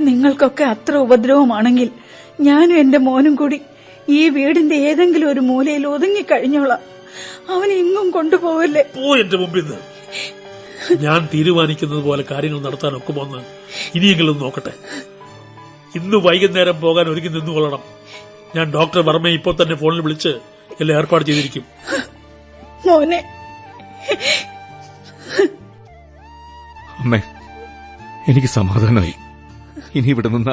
നിങ്ങൾക്കൊക്കെ അത്ര ഉപദ്രവമാണെങ്കിൽ ഞാനും എന്റെ മോനും കൂടി ഈ വീടിന്റെ ഏതെങ്കിലും ഒരു മൂലയിൽ ഒതുങ്ങി കഴിഞ്ഞോളാം. അവനെ എങ്ങും കൊണ്ടുപോവല്ലേ? പോ എന്റെ മുമ്പിൽ നിന്ന് ഞാൻ തീരുമാനിക്കുന്നത് പോലെ കാര്യങ്ങൾ നടത്താൻ ഒക്കുമോന്ന് ഇനിയെങ്കിലും നോക്കട്ടെ. ഇന്ന് വൈകുന്നേരം പോകാൻ ഒരുങ്ങി നിന്നുകൊള്ളണം. ഞാൻ ഡോക്ടർ വർമ്മയെ ഇപ്പോൾ തന്നെ ഫോണിൽ വിളിച്ച് എല്ലാം ഏർപ്പാട് ചെയ്തിരിക്കും. മോനെ. അമ്മേ എനിക്ക് സമാധാനമായി. ഇനി ഇവിടെ നിന്ന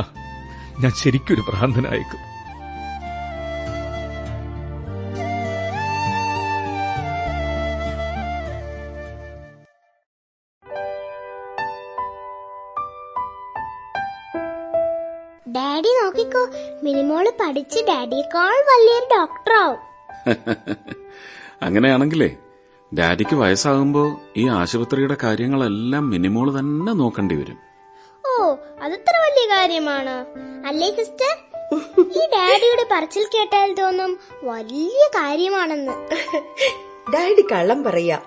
ഞാൻ ശരിക്കൊരു ഭ്രാന്തനായേക്കും. ഡാഡി നോക്കിക്കോ മിനിമോൾ പഠിച്ച് ഡാഡിയേക്കാൾ വലിയൊരു ഡോക്ടറാവും. അങ്ങനെയാണെങ്കിലേ ഡാഡിക്ക് വയസ്സാകുമ്പോ ഈ ആശുപത്രിയുടെ കാര്യങ്ങളെല്ലാം മിനിമോൾ തന്നെ നോക്കേണ്ടി വരും. അതത്ര വലിയ കാര്യമാണ്. അല്ലേ സിസ്റ്റർ? ഈ ഡാഡിയുടെ പറച്ചിൽ കേട്ടാൽ തോന്നും വലിയ കാര്യമാണെന്ന്. ഡാഡി കള്ളം പറയാ.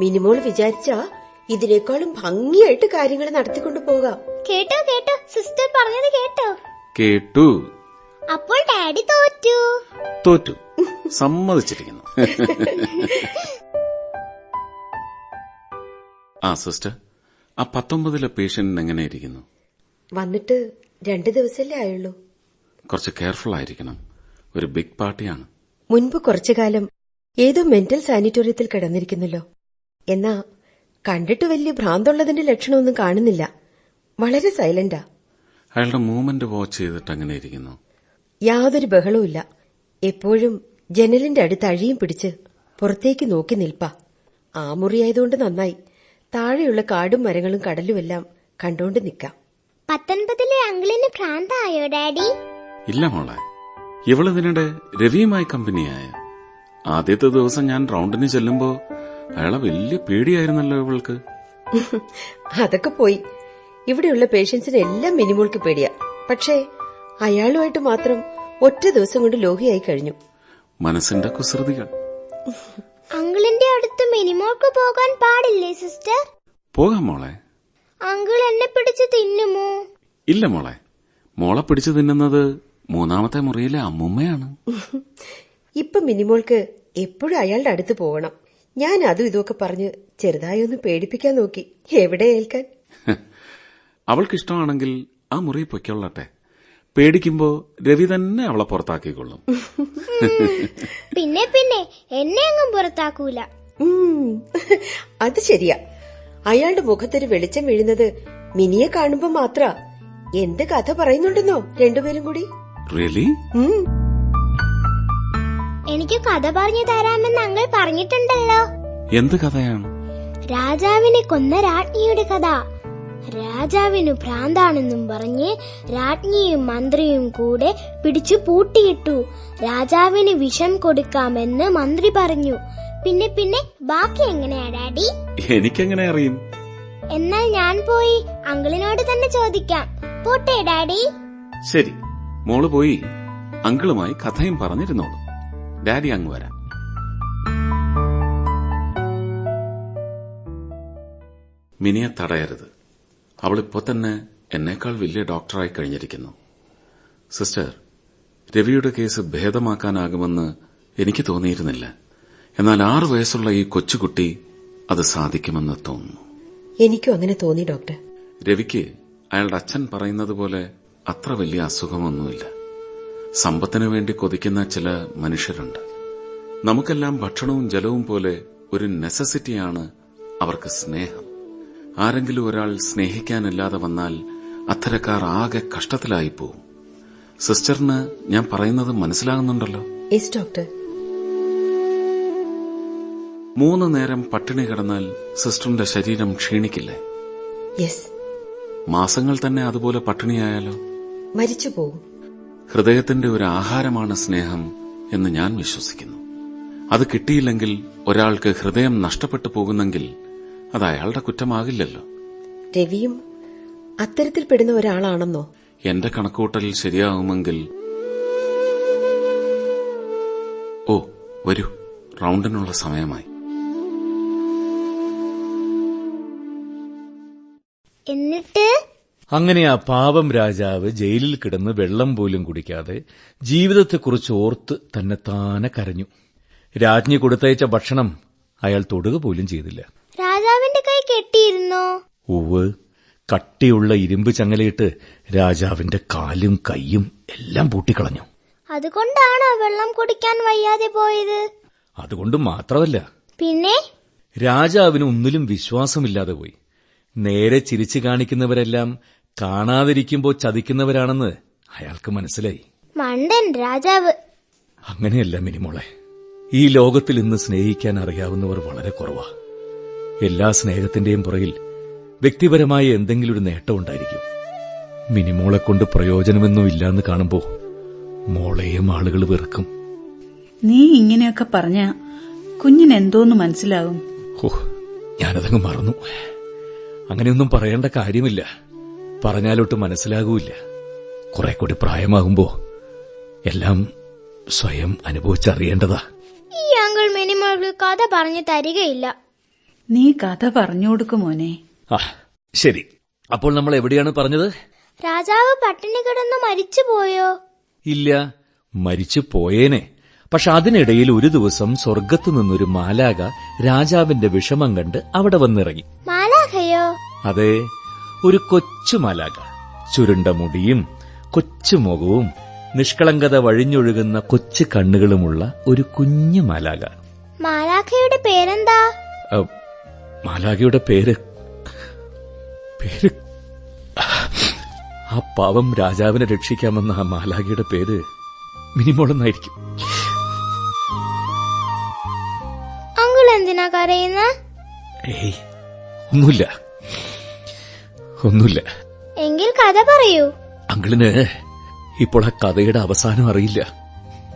മിനിമോൾ വിചാരിച്ചാ ഇതിനേക്കാളും ഭംഗിയായിട്ട് കാര്യങ്ങൾ നടത്തിക്കൊണ്ടു പോകാം. കേട്ടോ കേട്ടോ. സിസ്റ്റർ പറഞ്ഞത് കേട്ടോ. കേട്ടു. അപ്പോൾ ഡാഡി തോറ്റു. തോറ്റു. സമ്മതിച്ചിരിക്കുന്നു. ആ സിസ്റ്റർ. ആ പത്തൊമ്പതിലെ പേഷ്യന്റ് എങ്ങനെ ഇരിക്കുന്നു വന്നിട്ട് രണ്ടു ദിവസല്ലേ ആയുള്ളൂ. കുറച്ച് കെയർഫുൾ ആയിരിക്കണം. ഒരു ബിഗ് പാർട്ടിയാണ് മുൻപ് കുറച്ചു കാലം ഏതോ മെന്റൽ സാനിറ്റോറിയത്തിൽ കിടന്നിരിക്കുന്നല്ലോ. എന്നാ കണ്ടിട്ട് വലിയ ഭ്രാന്തുള്ളതിന്റെ ലക്ഷണമൊന്നും കാണുന്നില്ല. വളരെ സൈലന്റാ അയാളുടെ മൂവ്മെന്റ് വാച്ച് ചെയ്തിട്ട് അങ്ങനെ ഇരിക്കുന്നു. യാതൊരു ബഹളവുമില്ല എപ്പോഴും ജനലിന്റെ അടുത്ത് അഴിയും പിടിച്ച് പുറത്തേക്ക് നോക്കി നിൽപ്പ. ആ മുറിയായതുകൊണ്ട് നന്നായി. താഴെയുള്ള കാടും മരങ്ങളും കടലുമെല്ലാം കണ്ടോണ്ട് നിൽക്കാം പത്തൊൻപതിലെ അങ്കിളിന് ഭ്രാന്തായോ ഡാഡി? ഇല്ല മോളെ. ഇവളിതിനിടെ രവിയുമായി കമ്പനിയായ. ആദ്യത്തെ ദിവസം ഞാൻ റൗണ്ടിന് ചെല്ലുമ്പോ അയാളെ വലിയ പേടിയായിരുന്നല്ലോ ഇവൾക്ക്. അതൊക്കെ പോയി. ഇവിടെയുള്ള പേഷ്യൻസിന് എല്ലാം മിനിമോൾക്ക് പേടിയാ. പക്ഷേ അയാളുമായിട്ട് മാത്രം ഒറ്റ ദിവസം കൊണ്ട് ലോഹിയായി കഴിഞ്ഞു. മനസ്സിന്റെ കുസൃതികൾ. അങ്കിളിന്റെ അടുത്ത് മിനിമോൾക്ക് പോകാൻ പാടില്ലേ സിസ്റ്റർ? പോകാം മോളെ. അങ്കിൾ എന്നെ പിടിച്ച് തിന്നുമോ? ഇല്ല മോളെ. മോളെ പിടിച്ചു തിന്നുന്നത് മൂന്നാമത്തെ മുറിയിലെ അമ്മുമ്മയാണ്. ഇപ്പൊ മിനിമോൾക്ക് എപ്പോഴും അയാളുടെ അടുത്ത് പോകണം. ഞാൻ അതും ഇതൊക്കെ പറഞ്ഞ് ചെറുതായി ഒന്ന് പേടിപ്പിക്കാൻ നോക്കി. എവിടെ ഏൽക്കാൻ? അവൾക്ക് ഇഷ്ടമാണെങ്കിൽ ആ മുറി പൊയ്ക്കൊള്ളട്ടെ. പേടിക്കുമ്പോ രവി തന്നെ അവളെ പുറത്താക്കിക്കൊള്ളും. പിന്നെ പിന്നെ എന്നെ അങ്ങും പുറത്താക്കൂല. അത് ശരിയാ. അയാളുടെ മുഖത്തൊരു വെളിച്ചം വീഴുന്നത് മിനിയെ കാണുമ്പോ മാത്ര. എന്ത് കഥ പറയുന്നുണ്ടെന്നോ രണ്ടുപേരും കൂടി? റിയലി എനിക്ക് കഥ പറഞ്ഞു തരാമെന്ന് അങ്ങൾ പറഞ്ഞിട്ടുണ്ടല്ലോ. എന്ത് കഥയാണ്? രാജാവിനെ കൊന്ന രാജ്ഞിയുടെ കഥ. രാജാവിന് ഭ്രാന്താണെന്നും പറഞ്ഞ് രാജ്ഞിയും മന്ത്രിയും കൂടെ പിടിച്ചു പൂട്ടിയിട്ടു. രാജാവിന് വിഷം കൊടുക്കാമെന്ന് മന്ത്രി പറഞ്ഞു. പിന്നെ പിന്നെ ബാക്കി എങ്ങനെയാ ഡാഡി? എനിക്കെങ്ങനെ അറിയും? എന്നാൽ ഞാൻ പോയി അങ്കിളിനോട് തന്നെ ചോദിക്കാം. പോട്ടെ ഡാഡി? ശരി. മോൾ പോയി അങ്കിളുമായി കഥയും പറഞ്ഞിരുന്നോളൂ. ഡാഡി അങ്ങ് വരാം. മിനിയെ തടയരുത്. അവൾ അവളിപ്പോ തന്നെ എന്നേക്കാൾ വലിയ ഡോക്ടറായി കഴിഞ്ഞിരിക്കുന്നു. സിസ്റ്റർ രവിയുടെ കേസ് ഭേദമാക്കാനാകുമെന്ന് എനിക്ക് തോന്നിയിരുന്നില്ല. എന്നാൽ ആറു വയസ്സുള്ള ഈ കൊച്ചുകുട്ടി അത് സാധിക്കുമെന്ന് തോന്നുന്നു. എനിക്കും അങ്ങനെ തോന്നി ഡോക്ടർ. രവിക്ക് അയാളുടെ അച്ഛൻ പറയുന്നത് പോലെ അത്ര വലിയ അസുഖമൊന്നുമില്ല. സമ്പത്തിനു വേണ്ടി കൊതിക്കുന്ന ചില മനുഷ്യരുണ്ട്. നമുക്കെല്ലാം ഭക്ഷണവും ജലവും പോലെ ഒരു നെസസിറ്റിയാണ് അവർക്ക് സ്നേഹം. ആരെങ്കിലും ഒരാൾ സ്നേഹിക്കാനില്ലാതെ വന്നാൽ അത്തരക്കാർ ആകെ കഷ്ടത്തിലായി പോവും സിസ്റ്ററിന് ഞാൻ പറയുന്നത് മനസ്സിലാകുന്നുണ്ടല്ലോ? ഡോക്ടർ. മൂന്ന് നേരം പട്ടിണി കിടന്നാൽ സിസ്റ്ററിന്റെ ശരീരം ക്ഷീണിക്കില്ലേ? യെസ് മാസങ്ങൾ തന്നെ അതുപോലെ പട്ടിണിയായാലോ? മരിച്ചു പോകും. ഹൃദയത്തിന്റെ ഒരു ആഹാരമാണ് സ്നേഹം എന്ന് ഞാൻ വിശ്വസിക്കുന്നു. അത് കിട്ടിയില്ലെങ്കിൽ ഒരാൾക്ക് ഹൃദയം നഷ്ടപ്പെട്ടു പോകുന്നെങ്കിൽ അത് അയാളുടെ കുറ്റമാകില്ലല്ലോ. രവിയും അത്തരത്തിൽപ്പെടുന്ന ഒരാളാണെന്നോ? എന്റെ കണക്കൂട്ടൽ ശരിയാകുമെങ്കിൽ ഓ വരൂ. റൗണ്ടിനുള്ള സമയമായി. എന്നിട്ട്? അങ്ങനെ ആ പാവം രാജാവ് ജയിലിൽ കിടന്ന് വെള്ളം പോലും കുടിക്കാതെ ജീവിതത്തെക്കുറിച്ച് ഓർത്ത് തന്നെ താനെ കരഞ്ഞു. രാജ്ഞി കൊടുത്തയച്ച ഭക്ഷണം അയാൾ തൊടുക പോലും ചെയ്തില്ല. രാജാവിന്റെ കൈ കെട്ടിയിരുന്നോ? ഉവ് കട്ടിയുള്ള ഇരുമ്പ് ചങ്ങലയിട്ട് രാജാവിന്റെ കാലും കൈയും എല്ലാം പൂട്ടിക്കളഞ്ഞു. അതുകൊണ്ടാണ് വെള്ളം കുടിക്കാൻ വയ്യാതെ പോയത്? അതുകൊണ്ട് മാത്രമല്ല. പിന്നെ? രാജാവിന് ഒന്നിലും വിശ്വാസമില്ലാതെ പോയി. നേരെ ചിരിച്ചു കാണിക്കുന്നവരെല്ലാം കാണാതിരിക്കുമ്പോ ചതിക്കുന്നവരാണെന്ന് അയാൾക്ക് മനസ്സിലായി. മണ്ടൻ രാജാവ്. അങ്ങനെയല്ല മിനിമോളെ. ഈ ലോകത്തിൽ ഇന്ന് സ്നേഹിക്കാൻ അറിയാവുന്നവർ വളരെ കുറവാ. എല്ലാ സ്നേഹത്തിന്റെയും പുറകിൽ വ്യക്തിപരമായ എന്തെങ്കിലും ഒരു നേട്ടം ഉണ്ടായിരിക്കും. മിനിമോളെ കൊണ്ട് പ്രയോജനമൊന്നും ഇല്ലാന്ന് കാണുമ്പോ മോളെയും ആളുകൾ വെറുക്കും. നീ ഇങ്ങനെയൊക്കെ പറഞ്ഞ കുഞ്ഞിനെന്തോന്ന് മനസ്സിലാകും ഓ ഞാനതങ്ങ് മറന്നു. അങ്ങനെയൊന്നും പറയേണ്ട കാര്യമില്ല. പറഞ്ഞാലൊട്ട് മനസ്സിലാകൂല കുറെ കൂടി പ്രായമാകുമ്പോ എല്ലാം സ്വയം അനുഭവിച്ചറിയേണ്ടതാ. ഈ അങ്കിൾ മിനിമോൾക്ക് കഥ പറഞ്ഞു തരികയില്ല. നീ കഥ പറഞ്ഞു കൊടുക്കും മോനെ. ആ ശരി. അപ്പോൾ നമ്മൾ എവിടെയാണ് പറഞ്ഞത്? രാജാവ് പട്ടിണി കിടന്ന് മരിച്ചു പോയോ? ഇല്ല മരിച്ചു പോയേനെ. പക്ഷെ അതിനിടയിൽ ഒരു ദിവസം സ്വർഗത്തു നിന്നൊരു മാലാക രാജാവിന്റെ വിഷമം കണ്ട് അവിടെ വന്നിറങ്ങി. മാലാഖയോ അതെ ഒരു കൊച്ചു മലക. ചുരുണ്ട മുടിയും കൊച്ചു മുഖവും നിഷ്കളങ്കത വഴിഞ്ഞൊഴുകുന്ന കൊച്ചു കണ്ണുകളുമുള്ള ഒരു കുഞ്ഞു മാലാക. മാലാഖയുടെ പേരെന്താ? മാലാഖയുടെ പേര് പേര് ആ പാവം രാജാവിനെ രക്ഷിക്കാമെന്ന ആ മാലാഖയുടെ പേര് മിനിമോളെന്നായിരിക്കും. അങ്കിൾ എന്തിനാ കരയുന്ന? ഏയ് ഒന്നുമില്ല. ഒന്നുമില്ല. എങ്കിൽ കഥ പറയൂ. അങ്കിളിന് ഇപ്പോൾ ആ കഥയുടെ അവസാനം അറിയില്ല.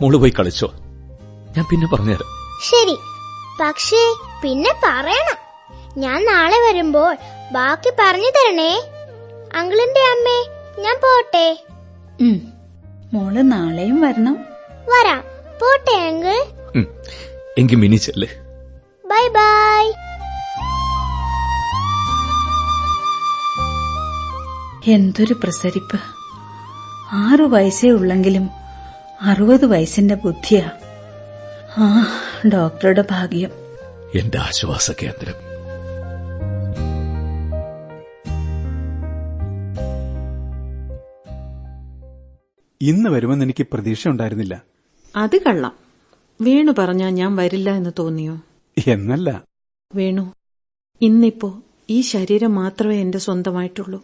മോൾ പോയി കളിച്ചോ. ഞാൻ പിന്നെ പറഞ്ഞുതരാം. ശരി. പക്ഷേ പിന്നെ പറയണം. ഞാൻ നാളെ വരുമ്പോൾ ബാക്കി പറഞ്ഞു തരണേ. അങ്കിളിന്റെ അമ്മേ ഞാൻ പോട്ടെ. മോൾ നാളെയും വരണം. വരാം. പോട്ടെ അങ്കിൾ. എങ്കിൽ എങ്കി മിനി ചെല്ലേ. Bye bye. എന്തൊരു പ്രസരിപ്പ്. ആറു വയസ്സേ ഉള്ളെങ്കിലും അറുപത് വയസ്സിന്റെ ബുദ്ധിയാ. ആ ഡോക്ടറുടെ ഭാഗ്യം. എന്റെ ആശ്വാസ കേന്ദ്രം. ഇന്ന് വരുമെന്ന് എനിക്ക് പ്രതീക്ഷ ഉണ്ടായിരുന്നില്ല. അത് കള്ളം. വേണു പറഞ്ഞാ ഞാൻ വരില്ല എന്ന് തോന്നിയോ? എന്നല്ല. വേണു ഇന്നിപ്പോ ഈ ശരീരം മാത്രമേ എന്റെ സ്വന്തമായിട്ടുള്ളൂ.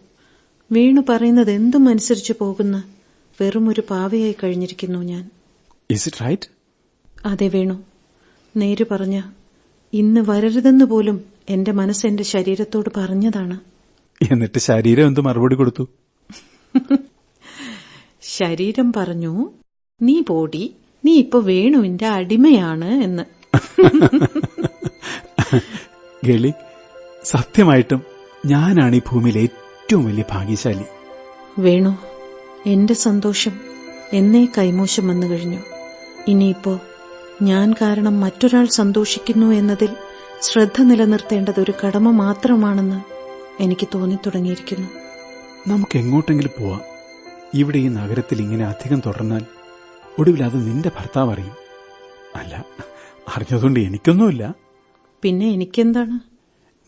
വേണു പറയുന്നത് എന്തും അനുസരിച്ച് പോകുന്ന? വെറും ഒരു പാവയായി കഴിഞ്ഞിരിക്കുന്നു ഞാൻ. അതെ വേണു. നേര് പറഞ്ഞ ഇന്ന് വരരുതെന്ന് പോലും എന്റെ മനസ്സ് എന്റെ ശരീരത്തോട് പറഞ്ഞതാണ്. എന്നിട്ട് ശരീരം എന്ത് മറുപടി കൊടുത്തു? ശരീരം പറഞ്ഞു നീ പോടി നീ ഇപ്പൊ വേണുവിന്റെ അടിമയാണ് എന്ന്. ഗളി സത്യമായിട്ടും ഞാനാണ് ഈ ഭൂമിയിലെ ഏറ്റവും വലിയ ഭാഗ്യശാലി. വേണു എന്റെ സന്തോഷം എന്നേ കൈമോശം വന്നു കഴിഞ്ഞു. ഇനിയിപ്പോ ഞാൻ കാരണം മറ്റൊരാൾ സന്തോഷിക്കുന്നു എന്നതിൽ ശ്രദ്ധ നിലനിർത്തേണ്ടത് ഒരു കടമ മാത്രമാണെന്ന് എനിക്ക് തോന്നിത്തുടങ്ങിയിരിക്കുന്നു. നമുക്ക് എങ്ങോട്ടെങ്കിലും പോവാം. ഇവിടെ ഈ നഗരത്തിൽ ഇങ്ങനെ അധികം തുടർന്നാൽ ഒടുവിൽ അത് നിന്റെ ഭർത്താവ് അറിയും. അല്ല അറിഞ്ഞതുകൊണ്ട് എനിക്കൊന്നുമില്ല. പിന്നെ എനിക്കെന്താണ്?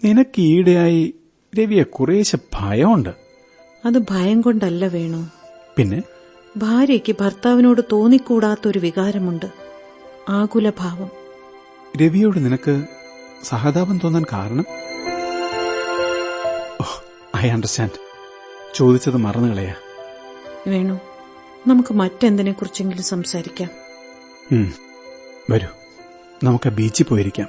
നിനക്ക് ഈയിടെയായി രവിയെ കുറേശ്ശെ ഭയമുണ്ട്. അത് ഭയം കൊണ്ടല്ല വേണു. പിന്നെ? ഭാര്യയ്ക്ക് ഭർത്താവിനോട് തോന്നിക്കൂടാത്തൊരു വികാരമുണ്ട്. ആകുലഭാവം. രവിയോട് നിനക്ക് സഹതാപം തോന്നാൻ കാരണം? I understand. ചോദിച്ചത് മറന്നു കളയാ. വേണു നമുക്ക് മറ്റെന്തിനെ കുറിച്ചെങ്കിലും സംസാരിക്കാം. വരൂ. നമുക്ക് ബീച്ചിൽ പോയിരിക്കാം.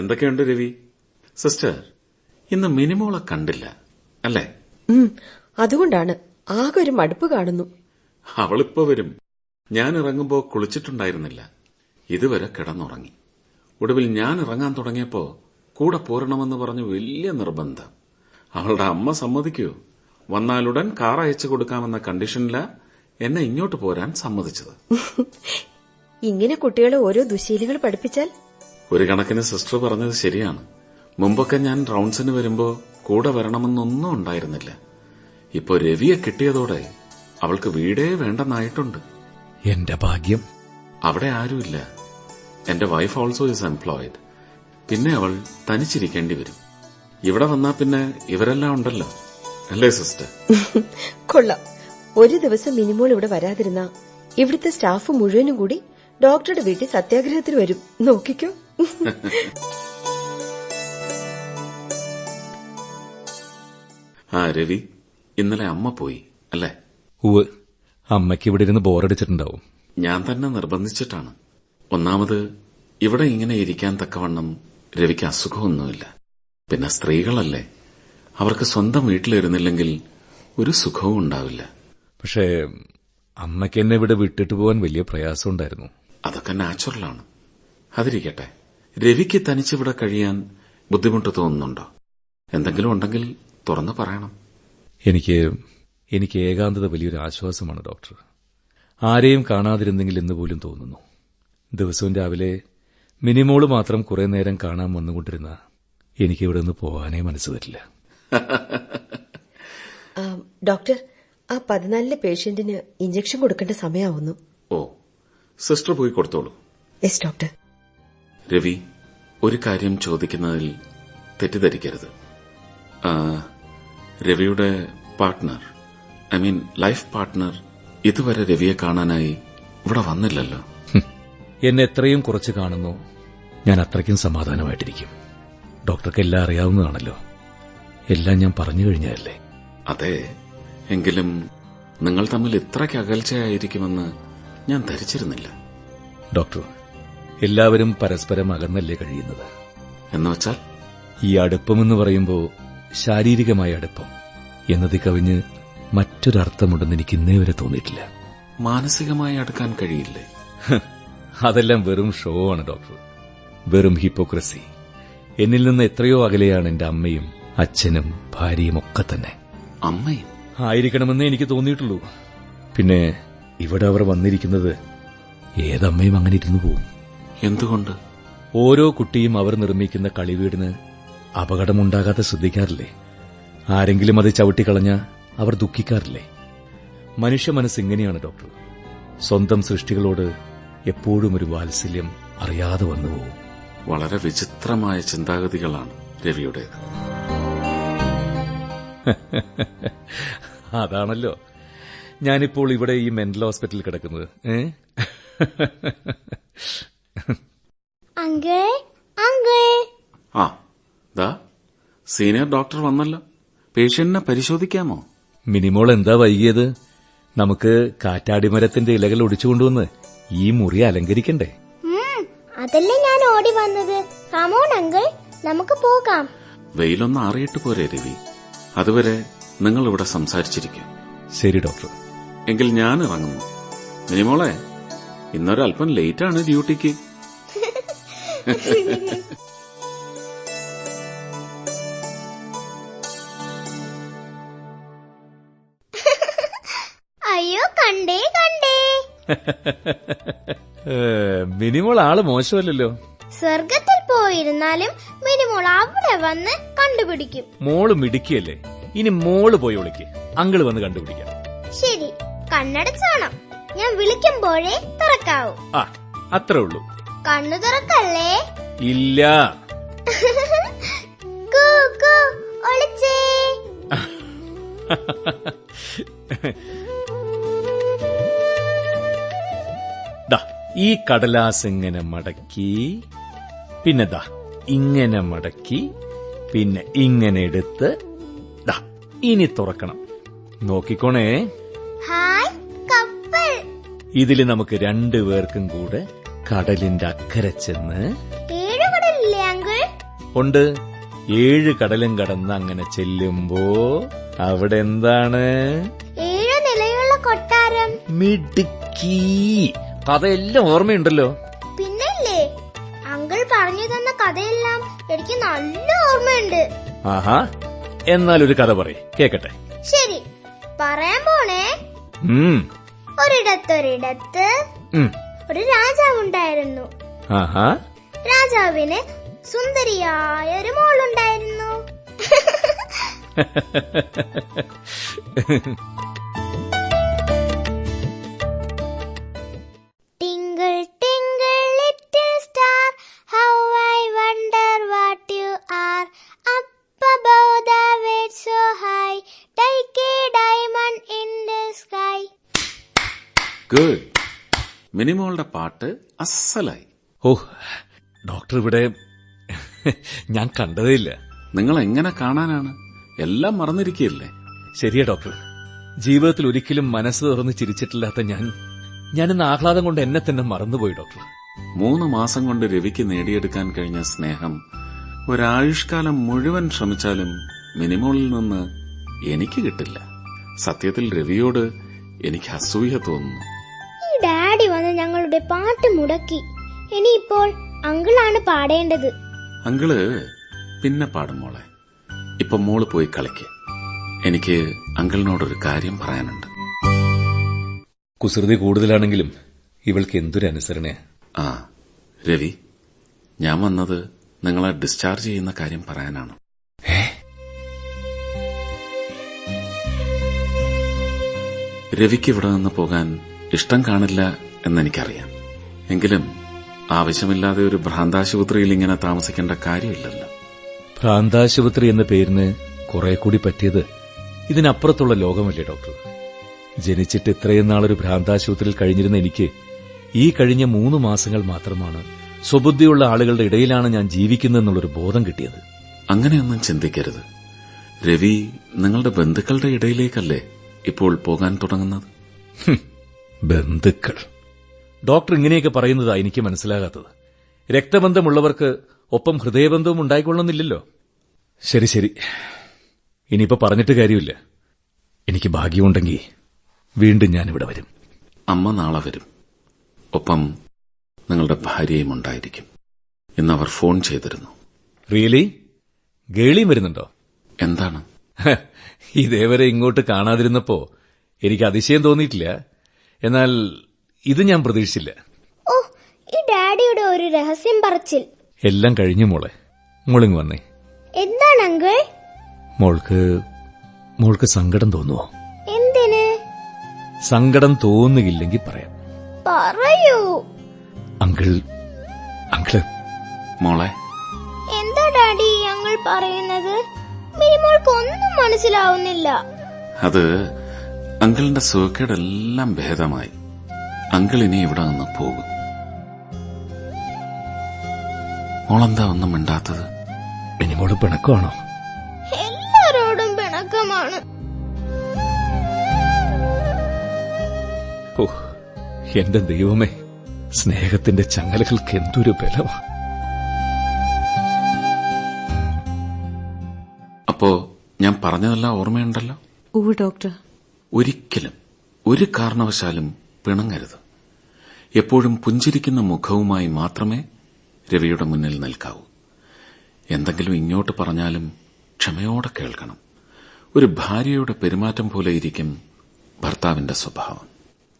എന്തൊക്കെയുണ്ട് രവി? സിസ്റ്റർ ഇന്ന് മിനിമോളെ കണ്ടില്ല അല്ലേ? അതുകൊണ്ടാണ് ആകെ ഒരു മടുപ്പ് കാണുന്നു. അവളിപ്പോ വരും. ഞാൻ ഇറങ്ങുമ്പോ കുളിച്ചിട്ടുണ്ടായിരുന്നില്ല. ഇതുവരെ കിടന്നുറങ്ങി. ഒടുവിൽ ഞാൻ ഇറങ്ങാൻ തുടങ്ങിയപ്പോ കൂടെ പോരണമെന്ന് പറഞ്ഞു വലിയ നിർബന്ധം. അവളുടെ അമ്മ സമ്മതിക്കൂ. വന്നാലുടൻ കാർ അയച്ചു കൊടുക്കാമെന്ന കണ്ടീഷനില എന്നെ ഇങ്ങോട്ട് പോരാൻ സമ്മതിച്ചത്. ഇങ്ങനെ കുട്ടികളെ ഓരോ ദുശീലികൾ പഠിപ്പിച്ചാൽ ഒരു കണക്കിന് സിസ്റ്റർ പറഞ്ഞത് ശരിയാണ്. മുമ്പൊക്കെ ഞാൻ റൗണ്ട്സിന് വരുമ്പോ കൂടെ വരണമെന്നൊന്നും ഉണ്ടായിരുന്നില്ല. ഇപ്പോ രവിയെ കിട്ടിയതോടെ അവൾക്ക് വീടേ വേണ്ടെന്നായിട്ടുണ്ട്. എന്റെ ഭാഗ്യം. അവിടെ ആരുമില്ല. എന്റെ വൈഫ് ഓൾസോ ഇസ് എംപ്ലോയിഡ് പിന്നെ അവൾ തനിച്ചിരിക്കേണ്ടി വരും. ഇവിടെ വന്നാ പിന്നെ ഇവരെല്ലാം ഉണ്ടല്ലോ. അല്ലേ സിസ്റ്റർ കൊള്ളാം. ഒരു ദിവസം മിനിമോൾ ഇവിടെ വരാതിരുന്ന ഇവിടുത്തെ സ്റ്റാഫ് മുഴുവനും കൂടി ഡോക്ടറുടെ വീട്ടിൽ സത്യാഗ്രഹത്തിന് വരും. നോക്കിക്കോ. ആ രവി ഇന്നലെ അമ്മ പോയി അല്ലേ? ഉവ് അമ്മയ്ക്ക് ഇവിടെ ഇരുന്ന് ബോറടിച്ചിട്ടുണ്ടാവും. ഞാൻ തന്നെ നിർബന്ധിച്ചിട്ടാണ്. ഒന്നാമത് ഇവിടെ ഇങ്ങനെ ഇരിക്കാൻ തക്കവണ്ണം രവിക്ക് അസുഖമൊന്നുമില്ല. പിന്നെ സ്ത്രീകളല്ലേ? അവർക്ക് സ്വന്തം വീട്ടിലിരുന്നില്ലെങ്കിൽ ഒരു സുഖവും ഉണ്ടാവില്ല. പക്ഷേ അമ്മയ്ക്ക് എന്നെ ഇവിടെ വിട്ടിട്ട് പോകാൻ വലിയ പ്രയാസമുണ്ടായിരുന്നു. അതൊക്കെ നാച്ചുറലാണ് അതിരിക്കട്ടെ. രവിക്ക് തനിച്ചിവിടെ കഴിയാൻ ബുദ്ധിമുട്ട് തോന്നുന്നുണ്ടോ? എന്തെങ്കിലും ഉണ്ടെങ്കിൽ തുറന്നു പറയണം. എനിക്ക് എനിക്ക് ഏകാന്തത വലിയൊരു ആശ്വാസമാണ് ഡോക്ടർ. ആരെയും കാണാതിരുന്നെങ്കിൽ എന്ന് പോലും തോന്നുന്നു. ദിവസവും രാവിലെ മിനിമോൾ മാത്രം കുറെ നേരം കാണാൻ വന്നുകൊണ്ടിരുന്ന എനിക്ക് ഇവിടെ നിന്ന് പോകാനേ മനസ്സ് വരില്ല. ആ, ഡോക്ടർ ആ പതിനാലിലെ പേഷ്യന്റിന് ഇഞ്ചക്ഷൻ കൊടുക്കേണ്ട സമയമാവുന്നു. ഓ സിസ്റ്റർ പോയി കൊടുത്തോളൂ. Yes doctor. രവി ഒരു കാര്യം ചോദിക്കുന്നതിൽ തെറ്റിദ്ധരിക്കരുത്. രവിയുടെ partner I mean life partner ഇതുവരെ രവിയെ കാണാനായി ഇവിടെ വന്നില്ലല്ലോ. എന്നെ എത്രയും കുറച്ച് കാണുന്നു. ഞാൻ അത്രയ്ക്കും സമാധാനമായിട്ടിരിക്കും. ഡോക്ടർക്ക് എല്ലാം അറിയാവുന്നതാണല്ലോ. എല്ലാം ഞാൻ പറഞ്ഞു കഴിഞ്ഞതല്ലേ? അതെ എങ്കിലും നിങ്ങൾ തമ്മിൽ ഇത്രയ്ക്ക് അകൽച്ചയായിരിക്കുമെന്ന് ഞാൻ ധരിച്ചിരുന്നില്ല. ഡോക്ടർ എല്ലാവരും പരസ്പരം അകന്നല്ലേ കഴിയുന്നത്? എന്നുവെച്ചാൽ? ഈ അടുപ്പമെന്ന് പറയുമ്പോൾ ശാരീരികമായ അടുപ്പം എന്നത് കവിഞ്ഞ് മറ്റൊരർത്ഥമുണ്ടെന്ന് എനിക്ക് ഇന്നേ വരെ തോന്നിയിട്ടില്ല. മാനസികമായി അടുക്കാൻ കഴിയില്ലേ? അതെല്ലാം വെറും ഷോ ആണ് ഡോക്ടർ വെറും ഹിപ്പോക്രസി എന്നിൽ നിന്ന് എത്രയോ അകലെയാണ് എന്റെ അമ്മയും അച്ഛനും ഭാര്യയും ഒക്കെ തന്നെ. അമ്മയും? ആയിരിക്കണമെന്നേ എനിക്ക് തോന്നിയിട്ടുള്ളൂ. പിന്നെ ഇവിടെ അവർ വന്നിരിക്കുന്നത് ഏതമ്മയും അങ്ങനെ ഇരുന്നു പോവും എന്തുകൊണ്ട്? ഓരോ കുട്ടിയും അവർ നിർമ്മിക്കുന്ന കളിവീടിന് അപകടമുണ്ടാകാതെ ശ്രദ്ധിക്കാറില്ലേ? ആരെങ്കിലും അത് ചവിട്ടിക്കളഞ്ഞ അവർ ദുഃഖിക്കാറില്ലേ? മനുഷ്യ മനസ്സ് ഇങ്ങനെയാണ് ഡോക്ടർ. സ്വന്തം സൃഷ്ടികളോട് എപ്പോഴും ഒരു വാത്സല്യം അറിയാതെ വന്നുപോകും വളരെ വിചിത്രമായ ചിന്താഗതികളാണ് രവിയുടേത്. അതാണല്ലോ. ഞാനിപ്പോൾ ഇവിടെ ഈ മെന്റൽ ഹോസ്പിറ്റലിൽ കിടക്കുന്നത്. ഏ? Uncle uncle. ആ ദാ സീനിയർ ഡോക്ടർ വന്നല്ലോ. പേഷ്യന്റിനെ പരിശോധിക്കാമോ? മിനിമോൾ എന്താ വൈകിയത്? നമുക്ക് കാറ്റാടിമരത്തിന്റെ ഇലകൾ ഒടിച്ചുകൊണ്ടുവന്ന് ഈ മുറി അലങ്കരിക്കണ്ടേ? അതല്ലേ ഞാൻ ഓടി വന്നത്. Come on uncle. നമുക്ക് പോകാം. വെയിലൊന്ന് ആറിയിട്ട് പോരെ രവി. അതുവരെ നിങ്ങൾ ഇവിടെ സംസാരിച്ചിരിക്കും. ശരി ഡോക്ടർ. എങ്കിൽ ഞാൻ ഇറങ്ങുന്നു. മിനിമോളെ ഇന്നൊരല്പം ആണ് ഡ്യൂട്ടിക്ക്. അയ്യോ കണ്ടേ കണ്ടേ. മിനിമോൾ ആൾ മോശമല്ലല്ലോ. സ്വർഗത്തിൽ പോയിരുന്നാലും മിനിമോൾ അവിടെ വന്ന് കണ്ടുപിടിക്കും. മോൾ മിടുക്കിയല്ലേ? ഇനി മോൾ പോയി വിളിക്ക് അങ്കിൾ വന്ന് കണ്ടുപിടിക്കാം. ശരി കണ്ണടച്ചാണോ. ഞാൻ വിളിക്കുമ്പോഴേ തുറക്കാവൂ ആ അത്രേ ഉള്ളൂ. കണ്ണു തുറക്കല്ലേ? ഇല്ല. ഒളിച്ചേ. ഈ കടലാസ് ഇങ്ങനെ മടക്കി പിന്നെ ദാ ഇങ്ങനെ മടക്കി പിന്നെ ഇങ്ങനെ എടുത്ത് ദാ ഇനി തുറക്കണം. നോക്കിക്കോണേ. ഹായ് കപ്പൽ. ഇതിൽ നമുക്ക് രണ്ടുപേർക്കും കൂടെ കടലിന്റെ അക്കരെ ചെന്ന് ഏഴുകടലില്ലേ അങ്കിൾ? ഉണ്ട്. ഏഴ് കടലും കടന്ന് അങ്ങനെ ചെല്ലുമ്പോ അവിടെ എന്താണ്? ഏഴ് നിലയുള്ള കൊട്ടാരം. മിടുക്കി. കഥയെല്ലാം ഓർമ്മയുണ്ടല്ലോ. പിന്നല്ലേ അങ്കിൾ പറഞ്ഞു തന്ന കഥയെല്ലാം എനിക്ക് നല്ല ഓർമ്മയുണ്ട്. ആഹാ. എന്നാൽ ഒരു കഥ പറയ്. കേക്കട്ടെ. ശരി. പറയാൻ പോണേ. ഉം, ഒരിടത്തൊരിടത്ത് ഉം. ഒരു രാജാവുണ്ടായിരുന്നു. രാജാവിന് സുന്ദരിയായ ഒരു മോളുണ്ടായിരുന്നു Good. How I wonder what you are so high diamond in sky good മിനിമോളുടെ പാട്ട് അസ്സലായി ഓ ഡോക്ടർ ഇവിടെ ഞാൻ കണ്ടതേയില്ല. നിങ്ങൾ എങ്ങനെ കാണാനാണ്? എല്ലാം മറന്നിരിക്കുകയല്ലേ? ശരിയാ ഡോക്ടർ. ജീവിതത്തിൽ ഒരിക്കലും മനസ്സ് തുറന്ന് ചിരിച്ചിട്ടില്ലാത്ത ഞാൻ ഞാനിന്ന് ആഹ്ലാദം കൊണ്ട് എന്നെ തന്നെ മറന്നുപോയി ഡോക്ടർ. മൂന്ന് മാസം കൊണ്ട് രവിക്ക് നേടിയെടുക്കാൻ കഴിഞ്ഞ സ്നേഹം ഒരായുഷ്കാലം മുഴുവൻ ശ്രമിച്ചാലും മിനിമോളിൽ നിന്ന് എനിക്ക് കിട്ടില്ല. സത്യത്തിൽ രവിയോട് എനിക്ക് അസൂയ തോന്നുന്നു. ഞങ്ങളുടെ പാട്ട് മുടക്കി. ഇനിയിപ്പോൾ അങ്കിളാണ് പാടേണ്ടത്. അങ്കിൾ പിന്നെ പാടും മോളെ. ഇപ്പൊ മോൾ പോയി കളിക്ക്. എനിക്ക് അങ്കിളിനോടൊരു കാര്യം പറയാനുണ്ട്. കുസൃതി കൂടുതലാണെങ്കിലും ഇവൾക്ക് എന്തൊരു അനുസരണയാ? ആ രവി ഞാൻ വന്നത് നിങ്ങളെ ഡിസ്ചാർജ് ചെയ്യുന്ന കാര്യം പറയാനാണ്. രവിക്ക് ഇവിടെ നിന്ന് പോകാൻ ഇഷ്ടം കാണില്ല എന്നെനിക്കറിയാം. എങ്കിലും ആവശ്യമില്ലാതെ ഒരു ഭ്രാന്താശുപത്രിയിൽ ഇങ്ങനെ താമസിക്കേണ്ട കാര്യമില്ലല്ലോ. ഭ്രാന്താശുപത്രി എന്ന പേരിന് കുറെ കൂടി പറ്റിയത് ഇതിനപ്പുറത്തുള്ള ലോകമല്ലേ ഡോക്ടർ? ജനിച്ചിട്ട് ഇത്രയും നാളൊരു ഭ്രാന്താശുപത്രിയിൽ കഴിഞ്ഞിരുന്ന എനിക്ക് ഈ കഴിഞ്ഞ മൂന്ന് മാസങ്ങൾ മാത്രമാണ് സ്വബുദ്ധിയുള്ള ആളുകളുടെ ഇടയിലാണ് ഞാൻ ജീവിക്കുന്നതെന്നുള്ളൊരു ബോധം കിട്ടിയത്. അങ്ങനെയൊന്നും ചിന്തിക്കരുത്. രവി നിങ്ങളുടെ ബന്ധുക്കളുടെ ഇടയിലേക്കല്ലേ ഇപ്പോൾ പോകാൻ തുടങ്ങുന്നത്? ബന്ധുക്കൾ. ഡോക്ടർ ഇങ്ങനെയൊക്കെ പറയുന്നതാ എനിക്ക് മനസ്സിലാകാത്തത്. രക്തബന്ധമുള്ളവർക്ക് ഒപ്പം ഹൃദയബന്ധവും ഉണ്ടായിക്കൊള്ളുന്നില്ലല്ലോ ശരി ശരി. ഇനിയിപ്പോ പറഞ്ഞിട്ട് കാര്യമില്ല. എനിക്ക് ഭാഗ്യമുണ്ടെങ്കിൽ വീണ്ടും ഞാനിവിടെ വരും. അമ്മ നാളെ വരും. ഒപ്പം നിങ്ങളുടെ ഭാര്യയും ഉണ്ടായിരിക്കും. ഇന്ന് അവർ ഫോൺ ചെയ്തിരുന്നു. റിയലി ഗേളിയും വരുന്നുണ്ടോ? എന്താണ്? ഇതേവരെ ഇങ്ങോട്ട് കാണാതിരുന്നപ്പോ എനിക്ക് അതിശയം തോന്നിയിട്ടില്ല. എന്നാൽ ഇത് ഞാൻ പ്രതീക്ഷിച്ചില്ല. ഓ ഈ ഡാഡിയുടെ ഒരു രഹസ്യം പറച്ചിൽ. എല്ലാം കഴിഞ്ഞു മോളെ. മോളിങ് വന്നേ. എന്താണ് അങ്കിൾ? മോൾക്ക് മോൾക്ക് സങ്കടം തോന്നുവോ? എന്തിന്? സങ്കടം തോന്നുകയില്ലെങ്കിൽ പറയാം. പറയൂ. Uncle uncle. മോളെ. എന്താ ഡാഡി ഞങ്ങൾ പറയുന്നത്? മിനിമോൾക്ക് ഒന്നും മനസ്സിലാവുന്നില്ല. അത് അങ്കിളിന്റെ സുഖക്കേടെല്ലാം ഭേദമായി. അങ്കിൾ ഇനി ഇവിടെ നിന്ന് പോകും. മോളെന്താ ഒന്നും മിണ്ടാത്തത്? ഇനി മോൾ പിണക്കമാണോ? എല്ലാരോടും പിണക്കമാണ്. എന്റെ ദൈവമേ സ്നേഹത്തിന്റെ ചങ്ങലകൾക്ക് എന്തൊരു ബലമാ. അപ്പോ ഞാൻ പറഞ്ഞതെല്ലാം ഓർമ്മയുണ്ടല്ലോ? ഡോക്ടർ. ഒരിക്കലും ഒരു കാരണവശാലും പിണങ്ങരുത്. എപ്പോഴും പുഞ്ചിരിക്കുന്ന മുഖവുമായി മാത്രമേ രവിയുടെ മുന്നിൽ നിൽക്കാവൂ. എന്തെങ്കിലും ഇങ്ങോട്ട് പറഞ്ഞാലും ക്ഷമയോടെ കേൾക്കണം. ഒരു ഭാര്യയുടെ പെരുമാറ്റം പോലെ ഇരിക്കും ഭർത്താവിന്റെ സ്വഭാവം.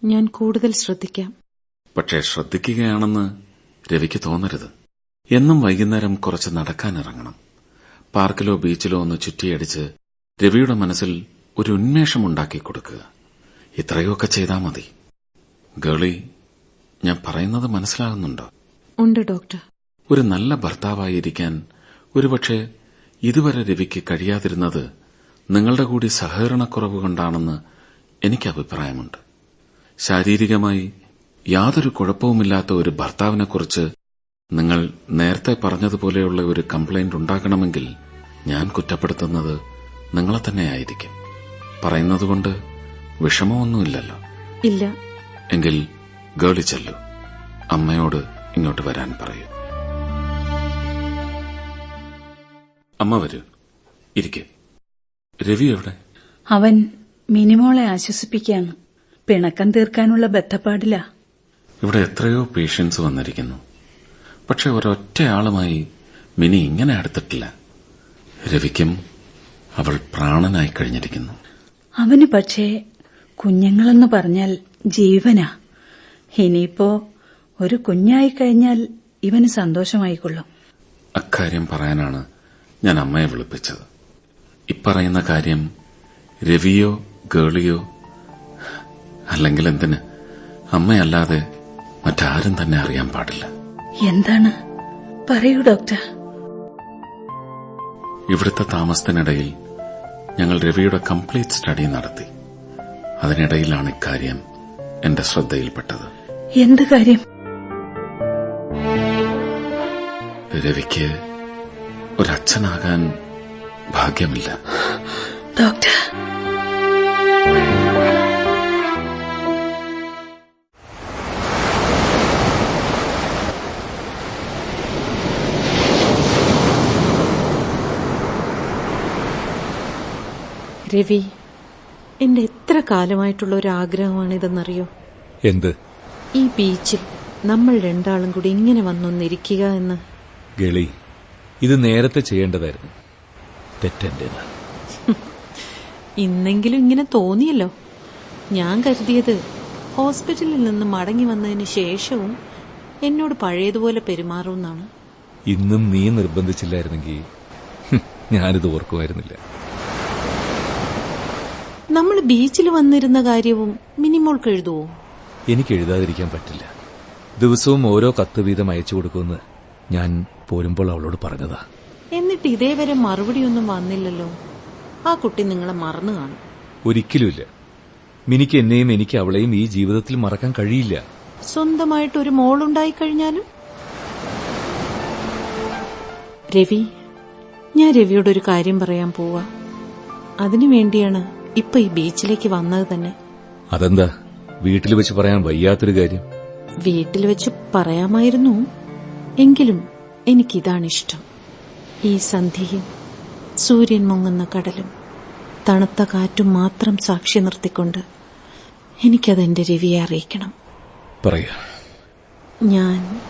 ഞാൻ കൂടുതൽ ശ്രദ്ധിക്കാം. പക്ഷേ ശ്രദ്ധിക്കുകയാണെന്ന് രവിക്ക് തോന്നരുത്. എന്നും വൈകുന്നേരം കുറച്ച് നടക്കാനിറങ്ങണം പാർക്കിലോ ബീച്ചിലോ ഒന്ന് ചുറ്റിയടിച്ച് രവിയുടെ മനസ്സിൽ ഒരു ഉന്മേഷം ഉണ്ടാക്കി കൊടുക്കുക. ഇത്രയൊക്കെ ചെയ്താൽ മതി. ഗേളി ഞാൻ പറയുന്നത് മനസ്സിലാകുന്നുണ്ടോ? ഉണ്ട് ഡോക്ടർ. ഒരു നല്ല ഭർത്താവായിരിക്കാൻ ഒരുപക്ഷെ ഇതുവരെ രവിക്ക് കഴിയാതിരുന്നത് നിങ്ങളുടെ കൂടി സഹകരണക്കുറവ് കൊണ്ടാണെന്ന് എനിക്ക് അഭിപ്രായമുണ്ട്. ശാരീരികമായി യാതൊരു കുഴപ്പവുമില്ലാത്ത ഒരു ഭർത്താവിനെക്കുറിച്ച് നിങ്ങൾ നേരത്തെ പറഞ്ഞതുപോലെയുള്ള ഒരു കംപ്ലൈന്റ് ഉണ്ടാക്കണമെങ്കിൽ ഞാൻ കുറ്റപ്പെടുത്തുന്നത് നിങ്ങളെ തന്നെയായിരിക്കും. പറയുന്നതുകൊണ്ട് വിഷമമൊന്നുമില്ലല്ലോ. ഇല്ല. എങ്കിൽ ഗേളി ചെല്ലു. അമ്മയോട് ഇങ്ങോട്ട് വരാൻ പറയൂ. അമ്മ വരൂ. ഇരിക്കെ. രവി എവിടെ? അവൻ മിനിമോളെ ആശ്വസിപ്പിക്കുകയാണ്. പിണക്കം തീർക്കാനുള്ള ബദ്ധപ്പാടില്ല ഇവിടെ എത്രയോ പേഷ്യൻസ് വന്നിരിക്കുന്നു. പക്ഷെ ഒരൊറ്റയാളുമായി മിനി ഇങ്ങനെ അടുത്തിട്ടില്ല. രവിക്കും അവൾ പ്രാണനായി കഴിഞ്ഞിരിക്കുന്നു. അവന് പക്ഷേ കുഞ്ഞുങ്ങളെന്ന് പറഞ്ഞാൽ ജീവനാ. ഇനിയിപ്പോ ഒരു കുഞ്ഞായി കഴിഞ്ഞാൽ ഇവന് സന്തോഷമായിക്കൊള്ളും. അക്കാര്യം പറയാനാണ് ഞാൻ അമ്മയെ വിളിപ്പിച്ചത്. ഇപ്പറയുന്ന കാര്യം രവിയോ ഗേളിയോ അല്ലെങ്കിൽ എന്തിന് അമ്മയല്ലാതെ മറ്റാരും തന്നെ അറിയാൻ പാടില്ല. എന്താണ്? പറയൂ ഡോക്ടർ. ഇവിടുത്തെ താമസത്തിനിടയിൽ ഞങ്ങൾ രവിയുടെ കംപ്ലീറ്റ് സ്റ്റഡി നടത്തി. അതിനിടയിലാണ് ഇക്കാര്യം എന്റെ ശ്രദ്ധയിൽപ്പെട്ടത്. എന്ത് കാര്യം? രവിക്ക് ഒരച്ഛനാകാൻ ഭാഗ്യമില്ല. ഡോക്ടർ. രവി എന്റെ എത്ര കാലമായിട്ടുള്ള ഒരു ആഗ്രഹമാണിതെന്നറിയോ എന്ത്? ഈ ബീച്ചിൽ നമ്മൾ രണ്ടാളും കൂടി ഇങ്ങനെ വന്നൊന്നിരിക്കുക എന്ന്. ഗളി ഇത് നേരത്തെ ചെയ്യേണ്ടതായിരുന്നു. തെറ്റെന്റെ ഇന്നെങ്കിലും ഇങ്ങനെ തോന്നിയല്ലോ. ഞാൻ കരുതിയത് ഹോസ്പിറ്റലിൽ നിന്ന് മടങ്ങി വന്നതിന് ശേഷവും എന്നോട് പഴയതുപോലെ പെരുമാറുമെന്നാണ്. ഇന്നും നീ നിർബന്ധിച്ചില്ലായിരുന്നെങ്കിൽ ഞാനിത് ഓർക്കുമായിരുന്നില്ല. നമ്മൾ ബീച്ചിൽ വന്നിരുന്ന കാര്യവും മിനിമോൾ എഴുതുവോ? എനിക്ക് എഴുതാതിരിക്കാൻ പറ്റില്ല. ദിവസവും ഓരോ കത്ത് വീതം അയച്ചു കൊടുക്കുമെന്ന് ഞാൻ പോരുമ്പോൾ അവളോട് പറഞ്ഞതാ. എന്നിട്ട് ഇതേവരെ മറുപടിയൊന്നും വന്നില്ലല്ലോ. ആ കുട്ടി നിങ്ങളെ മറന്നു കാണും. ഒരിക്കലുമില്ല. മിനിക്ക് എന്നെയും എനിക്ക് അവളെയും ഈ ജീവിതത്തിൽ മറക്കാൻ കഴിയില്ല. സ്വന്തമായിട്ട് ഒരു മോളുണ്ടായി കഴിഞ്ഞാലും? രവി ഞാൻ രവിയോട് ഒരു കാര്യം പറയാൻ പോവാ. അതിനു വേണ്ടിയാണ് ഇപ്പൊ ഈ ബീച്ചിലേക്ക് വന്നത് തന്നെ. അതെന്താ? വീട്ടിൽ വെച്ച് പറയാൻ വയ്യാത്തൊരു കാര്യം. വീട്ടിൽ വെച്ച് പറയാമായിരുന്നു. എങ്കിലും എനിക്കിതാണ് ഇഷ്ടം. ഈ സന്ധ്യയും സൂര്യൻ മുങ്ങുന്ന കടലും തണുത്ത കാറ്റും മാത്രം സാക്ഷി നിർത്തിക്കൊണ്ട് എനിക്കതെന്റെ രവിയെ അറിയിക്കണം. പറയാ. ഞാൻ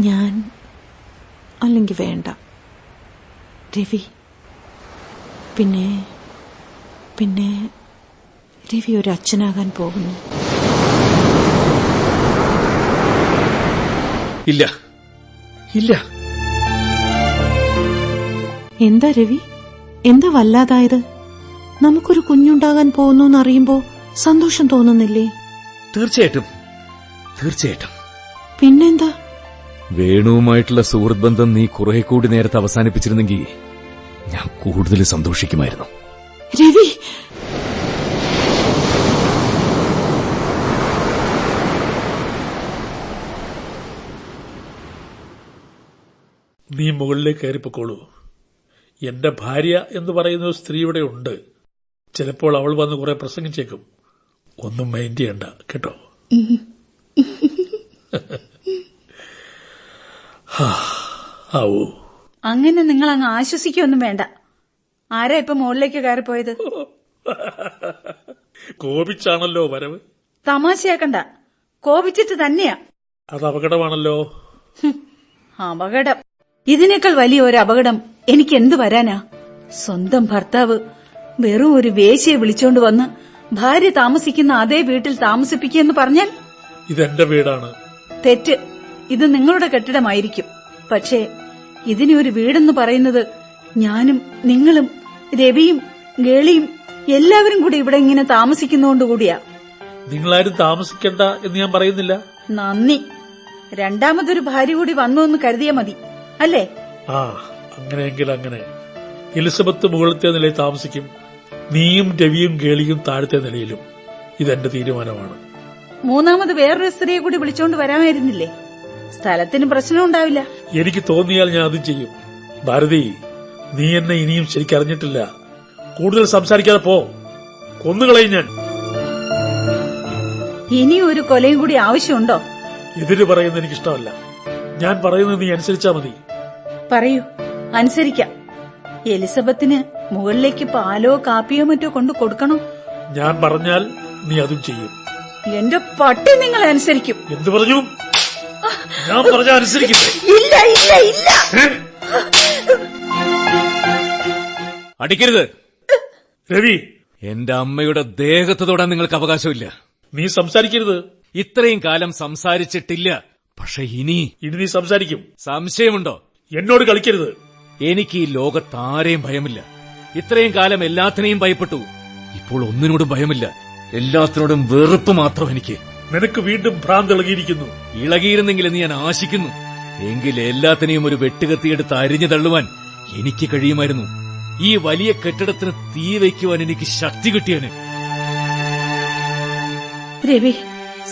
ഞാൻ അല്ലെങ്കിൽ വേണ്ട. രവി പിന്നെ പിന്നെ രവി ഒരു അച്ഛനാകാൻ പോകുന്നു. ഇല്ല. ഇല്ല. എന്താ രവി? എന്താ വല്ലാതായത്? നമുക്കൊരു കുഞ്ഞുണ്ടാകാൻ പോകുന്നു എന്നറിയുമ്പോ സന്തോഷം തോന്നുന്നില്ലേ? തീർച്ചയായിട്ടും. തീർച്ചയായിട്ടും. പിന്നെന്താ? വേണുവുമായിട്ടുള്ള സുഹൃത്ത് ബന്ധം നീ കുറെ കൂടി നേരത്തെ അവസാനിപ്പിച്ചിരുന്നെങ്കിൽ ഞാൻ കൂടുതൽ സന്തോഷിക്കുമായിരുന്നു. രവി! നീ മുകളിലേക്ക് കയറിപ്പോക്കോളൂ. എന്റെ ഭാര്യ എന്ന് പറയുന്ന ഒരു സ്ത്രീ ഇവിടെ ഉണ്ട്. ചിലപ്പോൾ അവൾ വന്ന് കുറെ പ്രസംഗിച്ചേക്കും ഒന്നും മൈൻഡ് ചെയ്യണ്ട കേട്ടോ? ഹാ, ആവൂ. അങ്ങനെ നിങ്ങൾ അങ്ങ് ആശ്വസിക്കൊന്നും വേണ്ട. ആരാ ഇപ്പൊ മുകളിലേക്ക് കയറിപ്പോയത്? കോപിച്ചാണല്ലോ വരവ്. തമാശയാക്കണ്ട. കോപിച്ചിട്ട് തന്നെയാ. അത് അപകടമാണല്ലോ. അപകടം. ഇതിനേക്കാൾ വലിയ ഒരു അപകടം എനിക്ക് എന്ത് വരാനാ? സ്വന്തം ഭർത്താവ് വെറും ഒരു വേശ്യയെ വിളിച്ചോണ്ട് വന്ന് ഭാര്യ താമസിക്കുന്ന അതേ വീട്ടിൽ താമസിപ്പിക്കുമെന്ന് പറഞ്ഞാൽ? ഇതെന്റെ വീടാണ്. തെറ്റ്. ഇത് നിങ്ങളുടെ കെട്ടിടമായിരിക്കും. പക്ഷേ ഇതിനെ ഒരു വീടെന്ന് പറയുന്നത് ഞാനും നിങ്ങളും രവിയും ഗേളിയും എല്ലാവരും കൂടി ഇവിടെ ഇങ്ങനെ താമസിക്കുന്നതുകൊണ്ടുകൂടിയാ നിങ്ങളാരും താമസിക്കണ്ട എന്ന് ഞാൻ പറയുന്നില്ല. നന്ദി. രണ്ടാമതൊരു ഭാര്യ കൂടി വന്നു എന്ന് കരുതിയാ മതി. അല്ലേ? ആ അങ്ങനെയെങ്കിൽ അങ്ങനെ. എലിസബത്ത് മുകളിലത്തെ നിലയിൽ താമസിക്കും. നീയും രവിയും കേളിയും താഴത്തെ നിലയിലും. ഇതെന്റെ തീരുമാനമാണ്. മൂന്നാമത് വേറൊരു സ്ത്രീയെ കൂടി വിളിച്ചോണ്ട് വരാമായിരുന്നില്ലേ? സ്ഥലത്തിന് പ്രശ്നം ഉണ്ടാവില്ല. എനിക്ക് തോന്നിയാൽ ഞാൻ അത് ചെയ്യും. ഭാരതി നീ എന്നെ ഇനിയും ശരിക്കറിഞ്ഞിട്ടില്ല കൂടുതൽ സംസാരിക്കാതെ പോ. കൊന്നുകളയും ഞാൻ. ഇനി ഒരു കൊലയും കൂടി ആവശ്യമുണ്ടോ? എതിര് പറയുന്നത് എനിക്ക് ഇഷ്ടമല്ല ഞാൻ പറയുന്നത് നീ അനുസരിച്ചാ മതി. പറയൂ. അനുസരിക്കാം. എലിസബത്തിന് മുകളിലേക്ക് പാലോ കാപ്പിയോ മറ്റോ കൊണ്ടു കൊടുക്കണോ? ഞാൻ പറഞ്ഞാൽ നീ അതും ചെയ്യും. എന്റെ പട്ടി നിങ്ങളെ അനുസരിക്കും. എന്തു പറഞ്ഞു? ഞാൻ പറഞ്ഞ അനുസരിക്കില്ലേ ഇല്ല ഇല്ല ഇല്ല. അടിക്കരുത്. രവി എന്റെ അമ്മയുടെ ദേഹത്ത് തൊടാൻ നിങ്ങൾക്ക് അവകാശമില്ല. നീ സംസാരിക്കരുത്. ഇത്രയും കാലം സംസാരിച്ചിട്ടില്ല. പക്ഷെ ഇനി ഇനി നീ സംസാരിക്കും. സംശയമുണ്ടോ? എന്നോട് കളിക്കരുത്. എനിക്ക് ഈ ലോകത്താരെയും ഭയമില്ല. ഇത്രയും കാലം എല്ലാത്തിനെയും ഭയപ്പെട്ടു. ഇപ്പോൾ ഒന്നിനോടും ഭയമില്ല. എല്ലാത്തിനോടും വെറുപ്പ് മാത്രം എനിക്ക്. നിനക്ക് വീണ്ടും ഭ്രാന്ത് ഇളകിയിരിക്കുന്നു. ഇളകിയിരുന്നെങ്കിൽ ഞാൻ ആശിക്കുന്നു. എങ്കിൽ എല്ലാത്തിനെയും ഒരു വെട്ടുകത്തിയെടുത്ത് അരിഞ്ഞു തള്ളുവാൻ എനിക്ക് കഴിയുമായിരുന്നു. ഈ വലിയ കെട്ടിടത്തിന് തീ വയ്ക്കുവാൻ എനിക്ക് ശക്തി കിട്ടിയന് രവി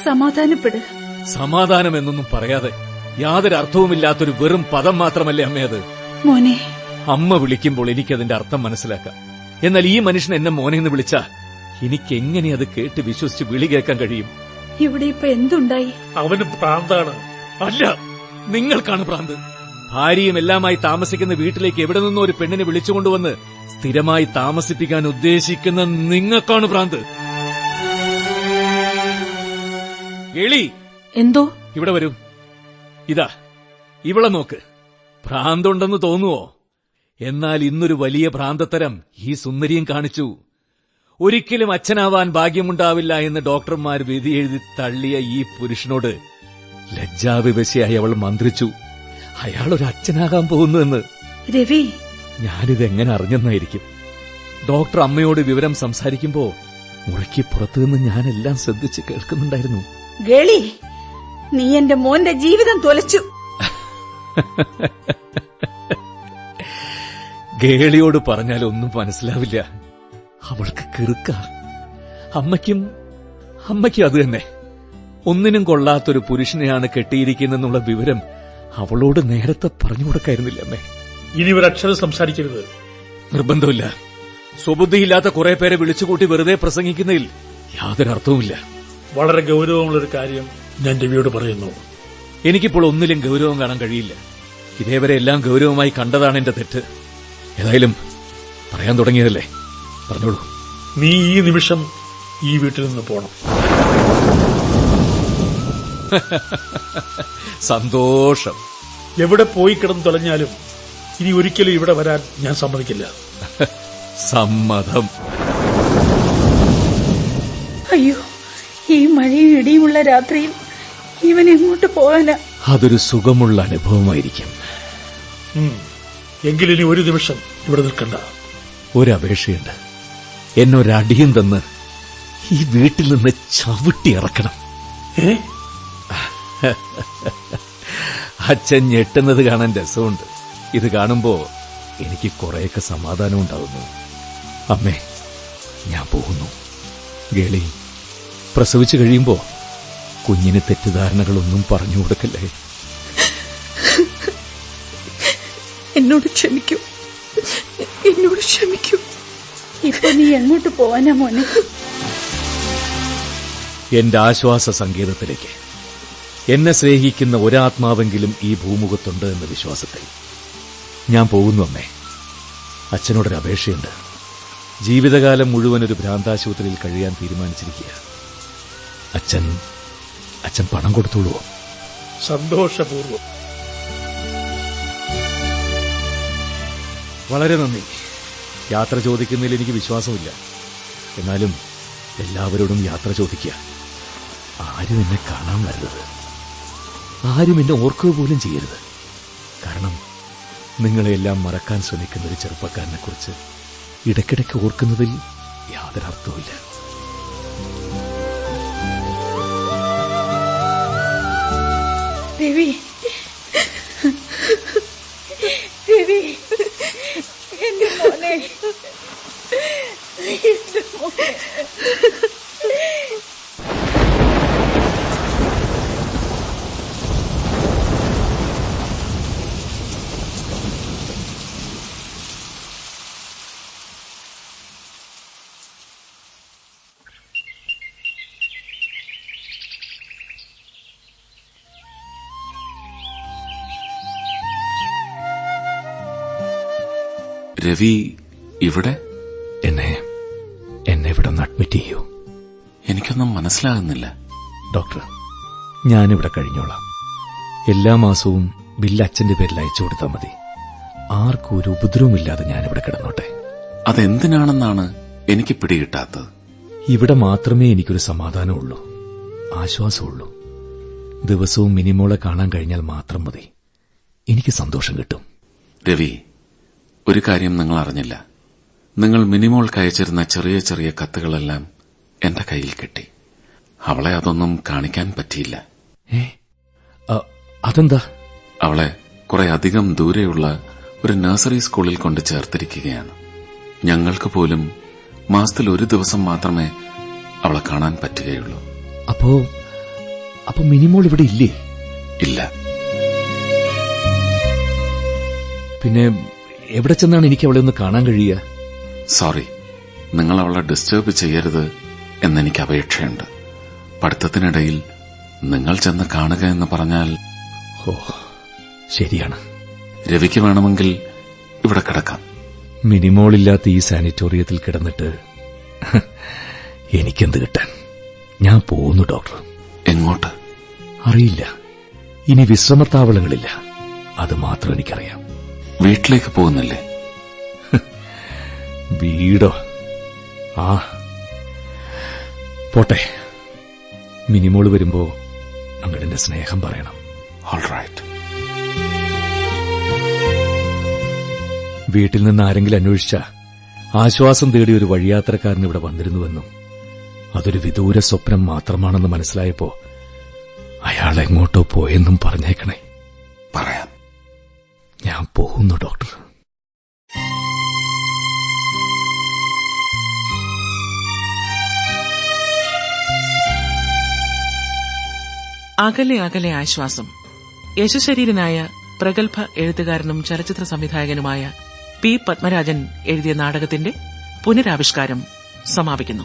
സമാധാനപ്പെട്. സമാധാനം എന്നൊന്നും പറയാതെ യാതൊരു അർത്ഥവുമില്ലാത്തൊരു വെറും പദം മാത്രമല്ലേ അമ്മേ അത്? മോനെ. അമ്മ വിളിക്കുമ്പോൾ എനിക്കതിന്റെ അർത്ഥം മനസ്സിലാക്കാം. എന്നാൽ ഈ മനുഷ്യൻ എന്നെ മോനെ എന്ന് വിളിച്ചാ എനിക്കെങ്ങനെ അത് കേട്ട് വിശ്വസിച്ച് വിളി കേൾക്കാൻ കഴിയും? ഇവിടെ ഇപ്പൊ എന്തുണ്ടായി? അവന് പ്രാന്താണ്. അല്ല നിങ്ങൾക്കാണ് പ്രാന്ത്. ഭാര്യയും എല്ലാമായി താമസിക്കുന്ന വീട്ടിലേക്ക് എവിടെ നിന്നോ ഒരു പെണ്ണിനെ വിളിച്ചുകൊണ്ടുവന്ന് സ്ഥിരമായി താമസിപ്പിക്കാൻ ഉദ്ദേശിക്കുന്ന നിങ്ങൾക്കാണ് പ്രാന്ത്. എളി എന്തോ? ഇവിടെ വരൂ. ഇതാ ഇവളെ നോക്ക്. ഭ്രാന്തുണ്ടെന്ന് തോന്നുവോ? എന്നാൽ ഇന്നൊരു വലിയ ഭ്രാന്തത്തരം ഈ സുന്ദരിയും കാണിച്ചു. ഒരിക്കലും അച്ഛനാവാൻ ഭാഗ്യമുണ്ടാവില്ല എന്ന് ഡോക്ടർമാർ വിധി എഴുതി തള്ളിയ ഈ പുരുഷനോട് ലജ്ജാവിവശയായി അവൾ മന്ത്രിച്ചു അയാൾ ഒരു അച്ഛനാകാൻ പോകുന്നുവെന്ന് രവി. ഞാനിതെങ്ങനെ അറിഞ്ഞെന്നായിരിക്കും? ഡോക്ടർ അമ്മയോട് വിവരം സംസാരിക്കുമ്പോ മുറയ്ക്ക് പുറത്തുനിന്ന് ഞാനെല്ലാം ശ്രദ്ധിച്ച് കേൾക്കുന്നുണ്ടായിരുന്നു. ഗളി നീ എന്റെ മോന്റെ ജീവിതം തൊലച്ചു. ഗേളിയോട് പറഞ്ഞാൽ ഒന്നും മനസ്സിലാവില്ല. അവൾക്ക് കിറുക്ക. അമ്മയ്ക്കും അമ്മയ്ക്കും അത് തന്നെ. ഒന്നിനും കൊള്ളാത്തൊരു പുരുഷനെയാണ് കെട്ടിയിരിക്കുന്നെന്നുള്ള വിവരം അവളോട് നേരത്തെ പറഞ്ഞു കൊടുക്കായിരുന്നില്ല അമ്മേ? ഇനി ഒരു അക്ഷരം സംസാരിക്കരുത്. നിർബന്ധമില്ല. സ്വബുദ്ധിയില്ലാത്ത കുറെ പേരെ വിളിച്ചുകൂട്ടി വെറുതെ പ്രസംഗിക്കുന്നതിൽ യാതൊരു അർത്ഥവുമില്ല വളരെ ഗൗരവമുള്ളൊരു കാര്യം ഞാൻ രവിയോട് പറയുന്നു. എനിക്കിപ്പോൾ ഒന്നിലും ഗൗരവം കാണാൻ കഴിയില്ല. ഇതേവരെ എല്ലാം ഗൗരവമായി കണ്ടതാണ് എന്റെ തെറ്റ്. ഏതായാലും പറയാൻ തുടങ്ങിയതല്ലേ? പറഞ്ഞോളൂ. നീ ഈ നിമിഷം ഈ വീട്ടിൽ നിന്ന് പോണം. സന്തോഷം. എവിടെ പോയി കിടന്ന് തുളഞ്ഞാലും ഇനി ഒരിക്കലും ഇവിടെ വരാൻ ഞാൻ സമ്മതിക്കില്ല. സമ്മതം. അയ്യോ ഈ മഴയും ഇടിയുമുള്ള രാത്രിയിൽ ഇവൻ എങ്ങോട്ട് പോകാനാ? അതൊരു സുഖമുള്ള അനുഭവമായിരിക്കും. എങ്കിലിനി ഒരു നിമിഷം ഇവിടെ നിൽക്കണ്ട. ഒരപേക്ഷയുണ്ട്. എന്നൊരടിയും തന്ന് ഈ വീട്ടിൽ നിന്ന് ചവിട്ടി ഇറക്കണം. അച്ഛൻ ഞെട്ടുന്നത് കാണാൻ രസമുണ്ട്. ഇത് കാണുമ്പോ എനിക്ക് കുറെയൊക്കെ സമാധാനം ഉണ്ടാകുന്നു അമ്മേ ഞാൻ പോകുന്നു. ഗേളി പ്രസവിച്ചു കഴിയുമ്പോ കുഞ്ഞിന് തെറ്റിദ്ധാരണകളൊന്നും പറഞ്ഞു കൊടുക്കല്ലേ? എന്നോട് ക്ഷമിക്കൂ. എന്നോട് ക്ഷമിക്കൂ. ഇപ്പൊ നീ എങ്ങോട്ട് പോവാനാ മോനെ? എന്റെ ആശ്വാസ സങ്കേതത്തിലേക്ക്. എന്നെ സ്നേഹിക്കുന്ന ഒരാത്മാവെങ്കിലും ഈ ഭൂമുഖത്തുണ്ട് എന്ന വിശ്വാസത്തിൽ. ഞാൻ പോകുന്നു അമ്മേ. അച്ഛനോടൊരു അപേക്ഷയുണ്ട്. ജീവിതകാലം മുഴുവൻ ഒരു ഭ്രാന്താശുപത്രിയിൽ കഴിയാൻ തീരുമാനിച്ചിരിക്കുക അച്ഛൻ അച്ഛൻ പണം കൊടുത്തോളൂ. സന്തോഷപൂർവം. വളരെ നന്ദി. യാത്ര ചോദിക്കുന്നതിൽ എനിക്ക് വിശ്വാസമില്ല. എന്നാലും എല്ലാവരോടും യാത്ര ചോദിക്കുക. ആരും എന്നെ കാണാൻ വരരുത്. ആരും എന്നെ ഓർക്കുക പോലും ചെയ്യരുത്. കാരണം നിങ്ങളെല്ലാം മറക്കാൻ ശ്രമിക്കുന്ന ഒരു ചെറുപ്പക്കാരനെക്കുറിച്ച് ഇടയ്ക്കിടയ്ക്ക് ഓർക്കുന്നതിൽ യാതൊരു അർത്ഥവുമില്ല രവി രവി എന്റെ മോനെ എന്റെ മോനെ രവി ഇവിടെ? എന്നെ എന്നെ ഇവിടെ ഒന്ന് അഡ്മിറ്റ് ചെയ്യൂ. എനിക്കൊന്നും മനസ്സിലാകുന്നില്ല. ഡോക്ടർ ഞാനിവിടെ കഴിഞ്ഞോളാം. എല്ലാ മാസവും ബില്ല് അച്ഛന്റെ പേരിൽ അയച്ചു കൊടുത്താൽ മതി. ആർക്കും ഒരു ഉപദ്രവമില്ലാതെ ഞാനിവിടെ കിടന്നോട്ടെ. അതെന്തിനാണെന്നാണ് എനിക്ക് പിടികിട്ടാത്തത്? ഇവിടെ മാത്രമേ എനിക്കൊരു സമാധാനമുള്ളൂ. ആശ്വാസമുള്ളൂ. ദിവസവും മിനിമോളെ കാണാൻ കഴിഞ്ഞാൽ മാത്രം മതി. എനിക്ക് സന്തോഷം കിട്ടും. രവി ഒരു കാര്യം നിങ്ങൾ അറിഞ്ഞില്ല നിങ്ങൾ മിനിമോൾക്ക് അയച്ചിരുന്ന ചെറിയ ചെറിയ കത്തുകളെല്ലാം എന്റെ കയ്യിൽ കിട്ടി. അവളെ അതൊന്നും കാണിക്കാൻ പറ്റിയില്ല. അതെന്താ? അവളെ കുറെ അധികം ദൂരെയുള്ള ഒരു നഴ്സറി സ്കൂളിൽ കൊണ്ട് ചേർത്തിരിക്കുകയാണ്. ഞങ്ങൾക്ക് പോലും മാസത്തിൽ ഒരു ദിവസം മാത്രമേ അവളെ കാണാൻ പറ്റുകയുള്ളൂ. അപ്പോ അപ്പൊ മിനിമോൾ ഇവിടെ ഇല്ലേ? ഇല്ല. പിന്നെ എവിടെ ചെന്നാണ് എനിക്ക് അവളെ ഒന്ന് കാണാൻ കഴിയുക? സോറി. നിങ്ങൾ അവളെ ഡിസ്റ്റർബ് ചെയ്യരുത് എന്നെനിക്ക് അപേക്ഷയുണ്ട്. പഠിത്തത്തിനിടയിൽ നിങ്ങൾ ചെന്ന് കാണുക എന്ന് പറഞ്ഞാൽ ഓ ശരിയാണ്. രവിക്ക് വേണമെങ്കിൽ ഇവിടെ കിടക്കാം. മിനിമോളില്ലാത്ത ഈ സാനിറ്റോറിയത്തിൽ കിടന്നിട്ട് എനിക്കെന്ത് കിട്ടാൻ? ഞാൻ പോകുന്നു ഡോക്ടർ. എങ്ങോട്ട്? അറിയില്ല. ഇനി വിശ്രമത്താവളങ്ങളില്ല. അത് മാത്രം എനിക്കറിയാം. വീട്ടിലേക്ക് പോകുന്നില്ലേ? വീടോ? ആ. പോട്ടെ. മിനിമോൾ വരുമ്പോ അങ്ങടെ സ്നേഹം പറയണം. ഓൾറൈറ്റ് വീട്ടിൽ നിന്ന് ആരെങ്കിലും അന്വേഷിച്ച ആശ്വാസം തേടി ഒരു വഴിയാത്രക്കാരൻ ഇവിടെ വന്നിരുന്നുവെന്നും അതൊരു വിദൂര സ്വപ്നം മാത്രമാണെന്ന് മനസ്സിലായപ്പോ അയാൾ എങ്ങോട്ടോ പോയെന്നും പറഞ്ഞേക്കണേ. പറയാം. ഞാൻ പോകുന്നു ഡോക്ടർ. അകലെ അകലെ ആശ്വാസം. യശശരീരനായ പ്രഗത്ഭ എഴുത്തുകാരനും ചലച്ചിത്ര സംവിധായകനുമായ പി പത്മരാജൻ എഴുതിയ നാടകത്തിന്റെ പുനരാവിഷ്കാരം സമാപിക്കുന്നു.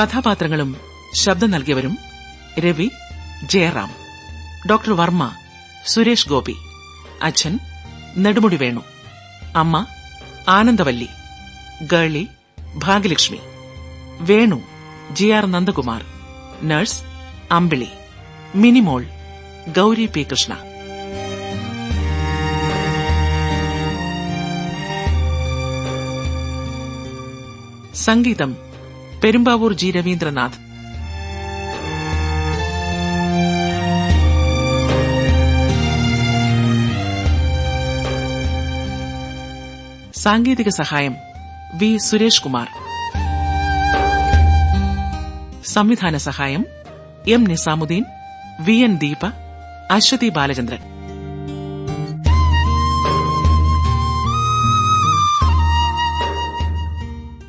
കഥാപാത്രങ്ങളും ശബ്ദം നൽകിയവരും രവി ജയറാം. ഡോക്ടർ വർമ്മ സുരേഷ് ഗോപി. അച്ഛൻ നെടുമുടി വേണു. അമ്മ Anandavalli. Gely Bhagyalakshmi. Venu G R Nandakumar. Nurse Ambili. Minimol Gauri P Krishna. സംഗീതം പെരുമ്പാവൂർ ജി രവീന്ദ്രനാഥ്. സാങ്കേതിക സഹായം വി സുരേഷ് കുമാർ. സംവിധാന സഹായം M Nizamuddin V N Deepa Aswathy Balachandran.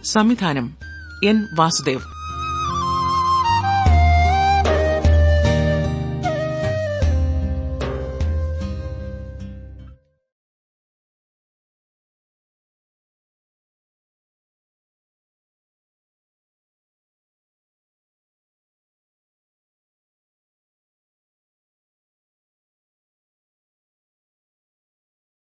സംവിധാനം എൻ വാസുദേവ്.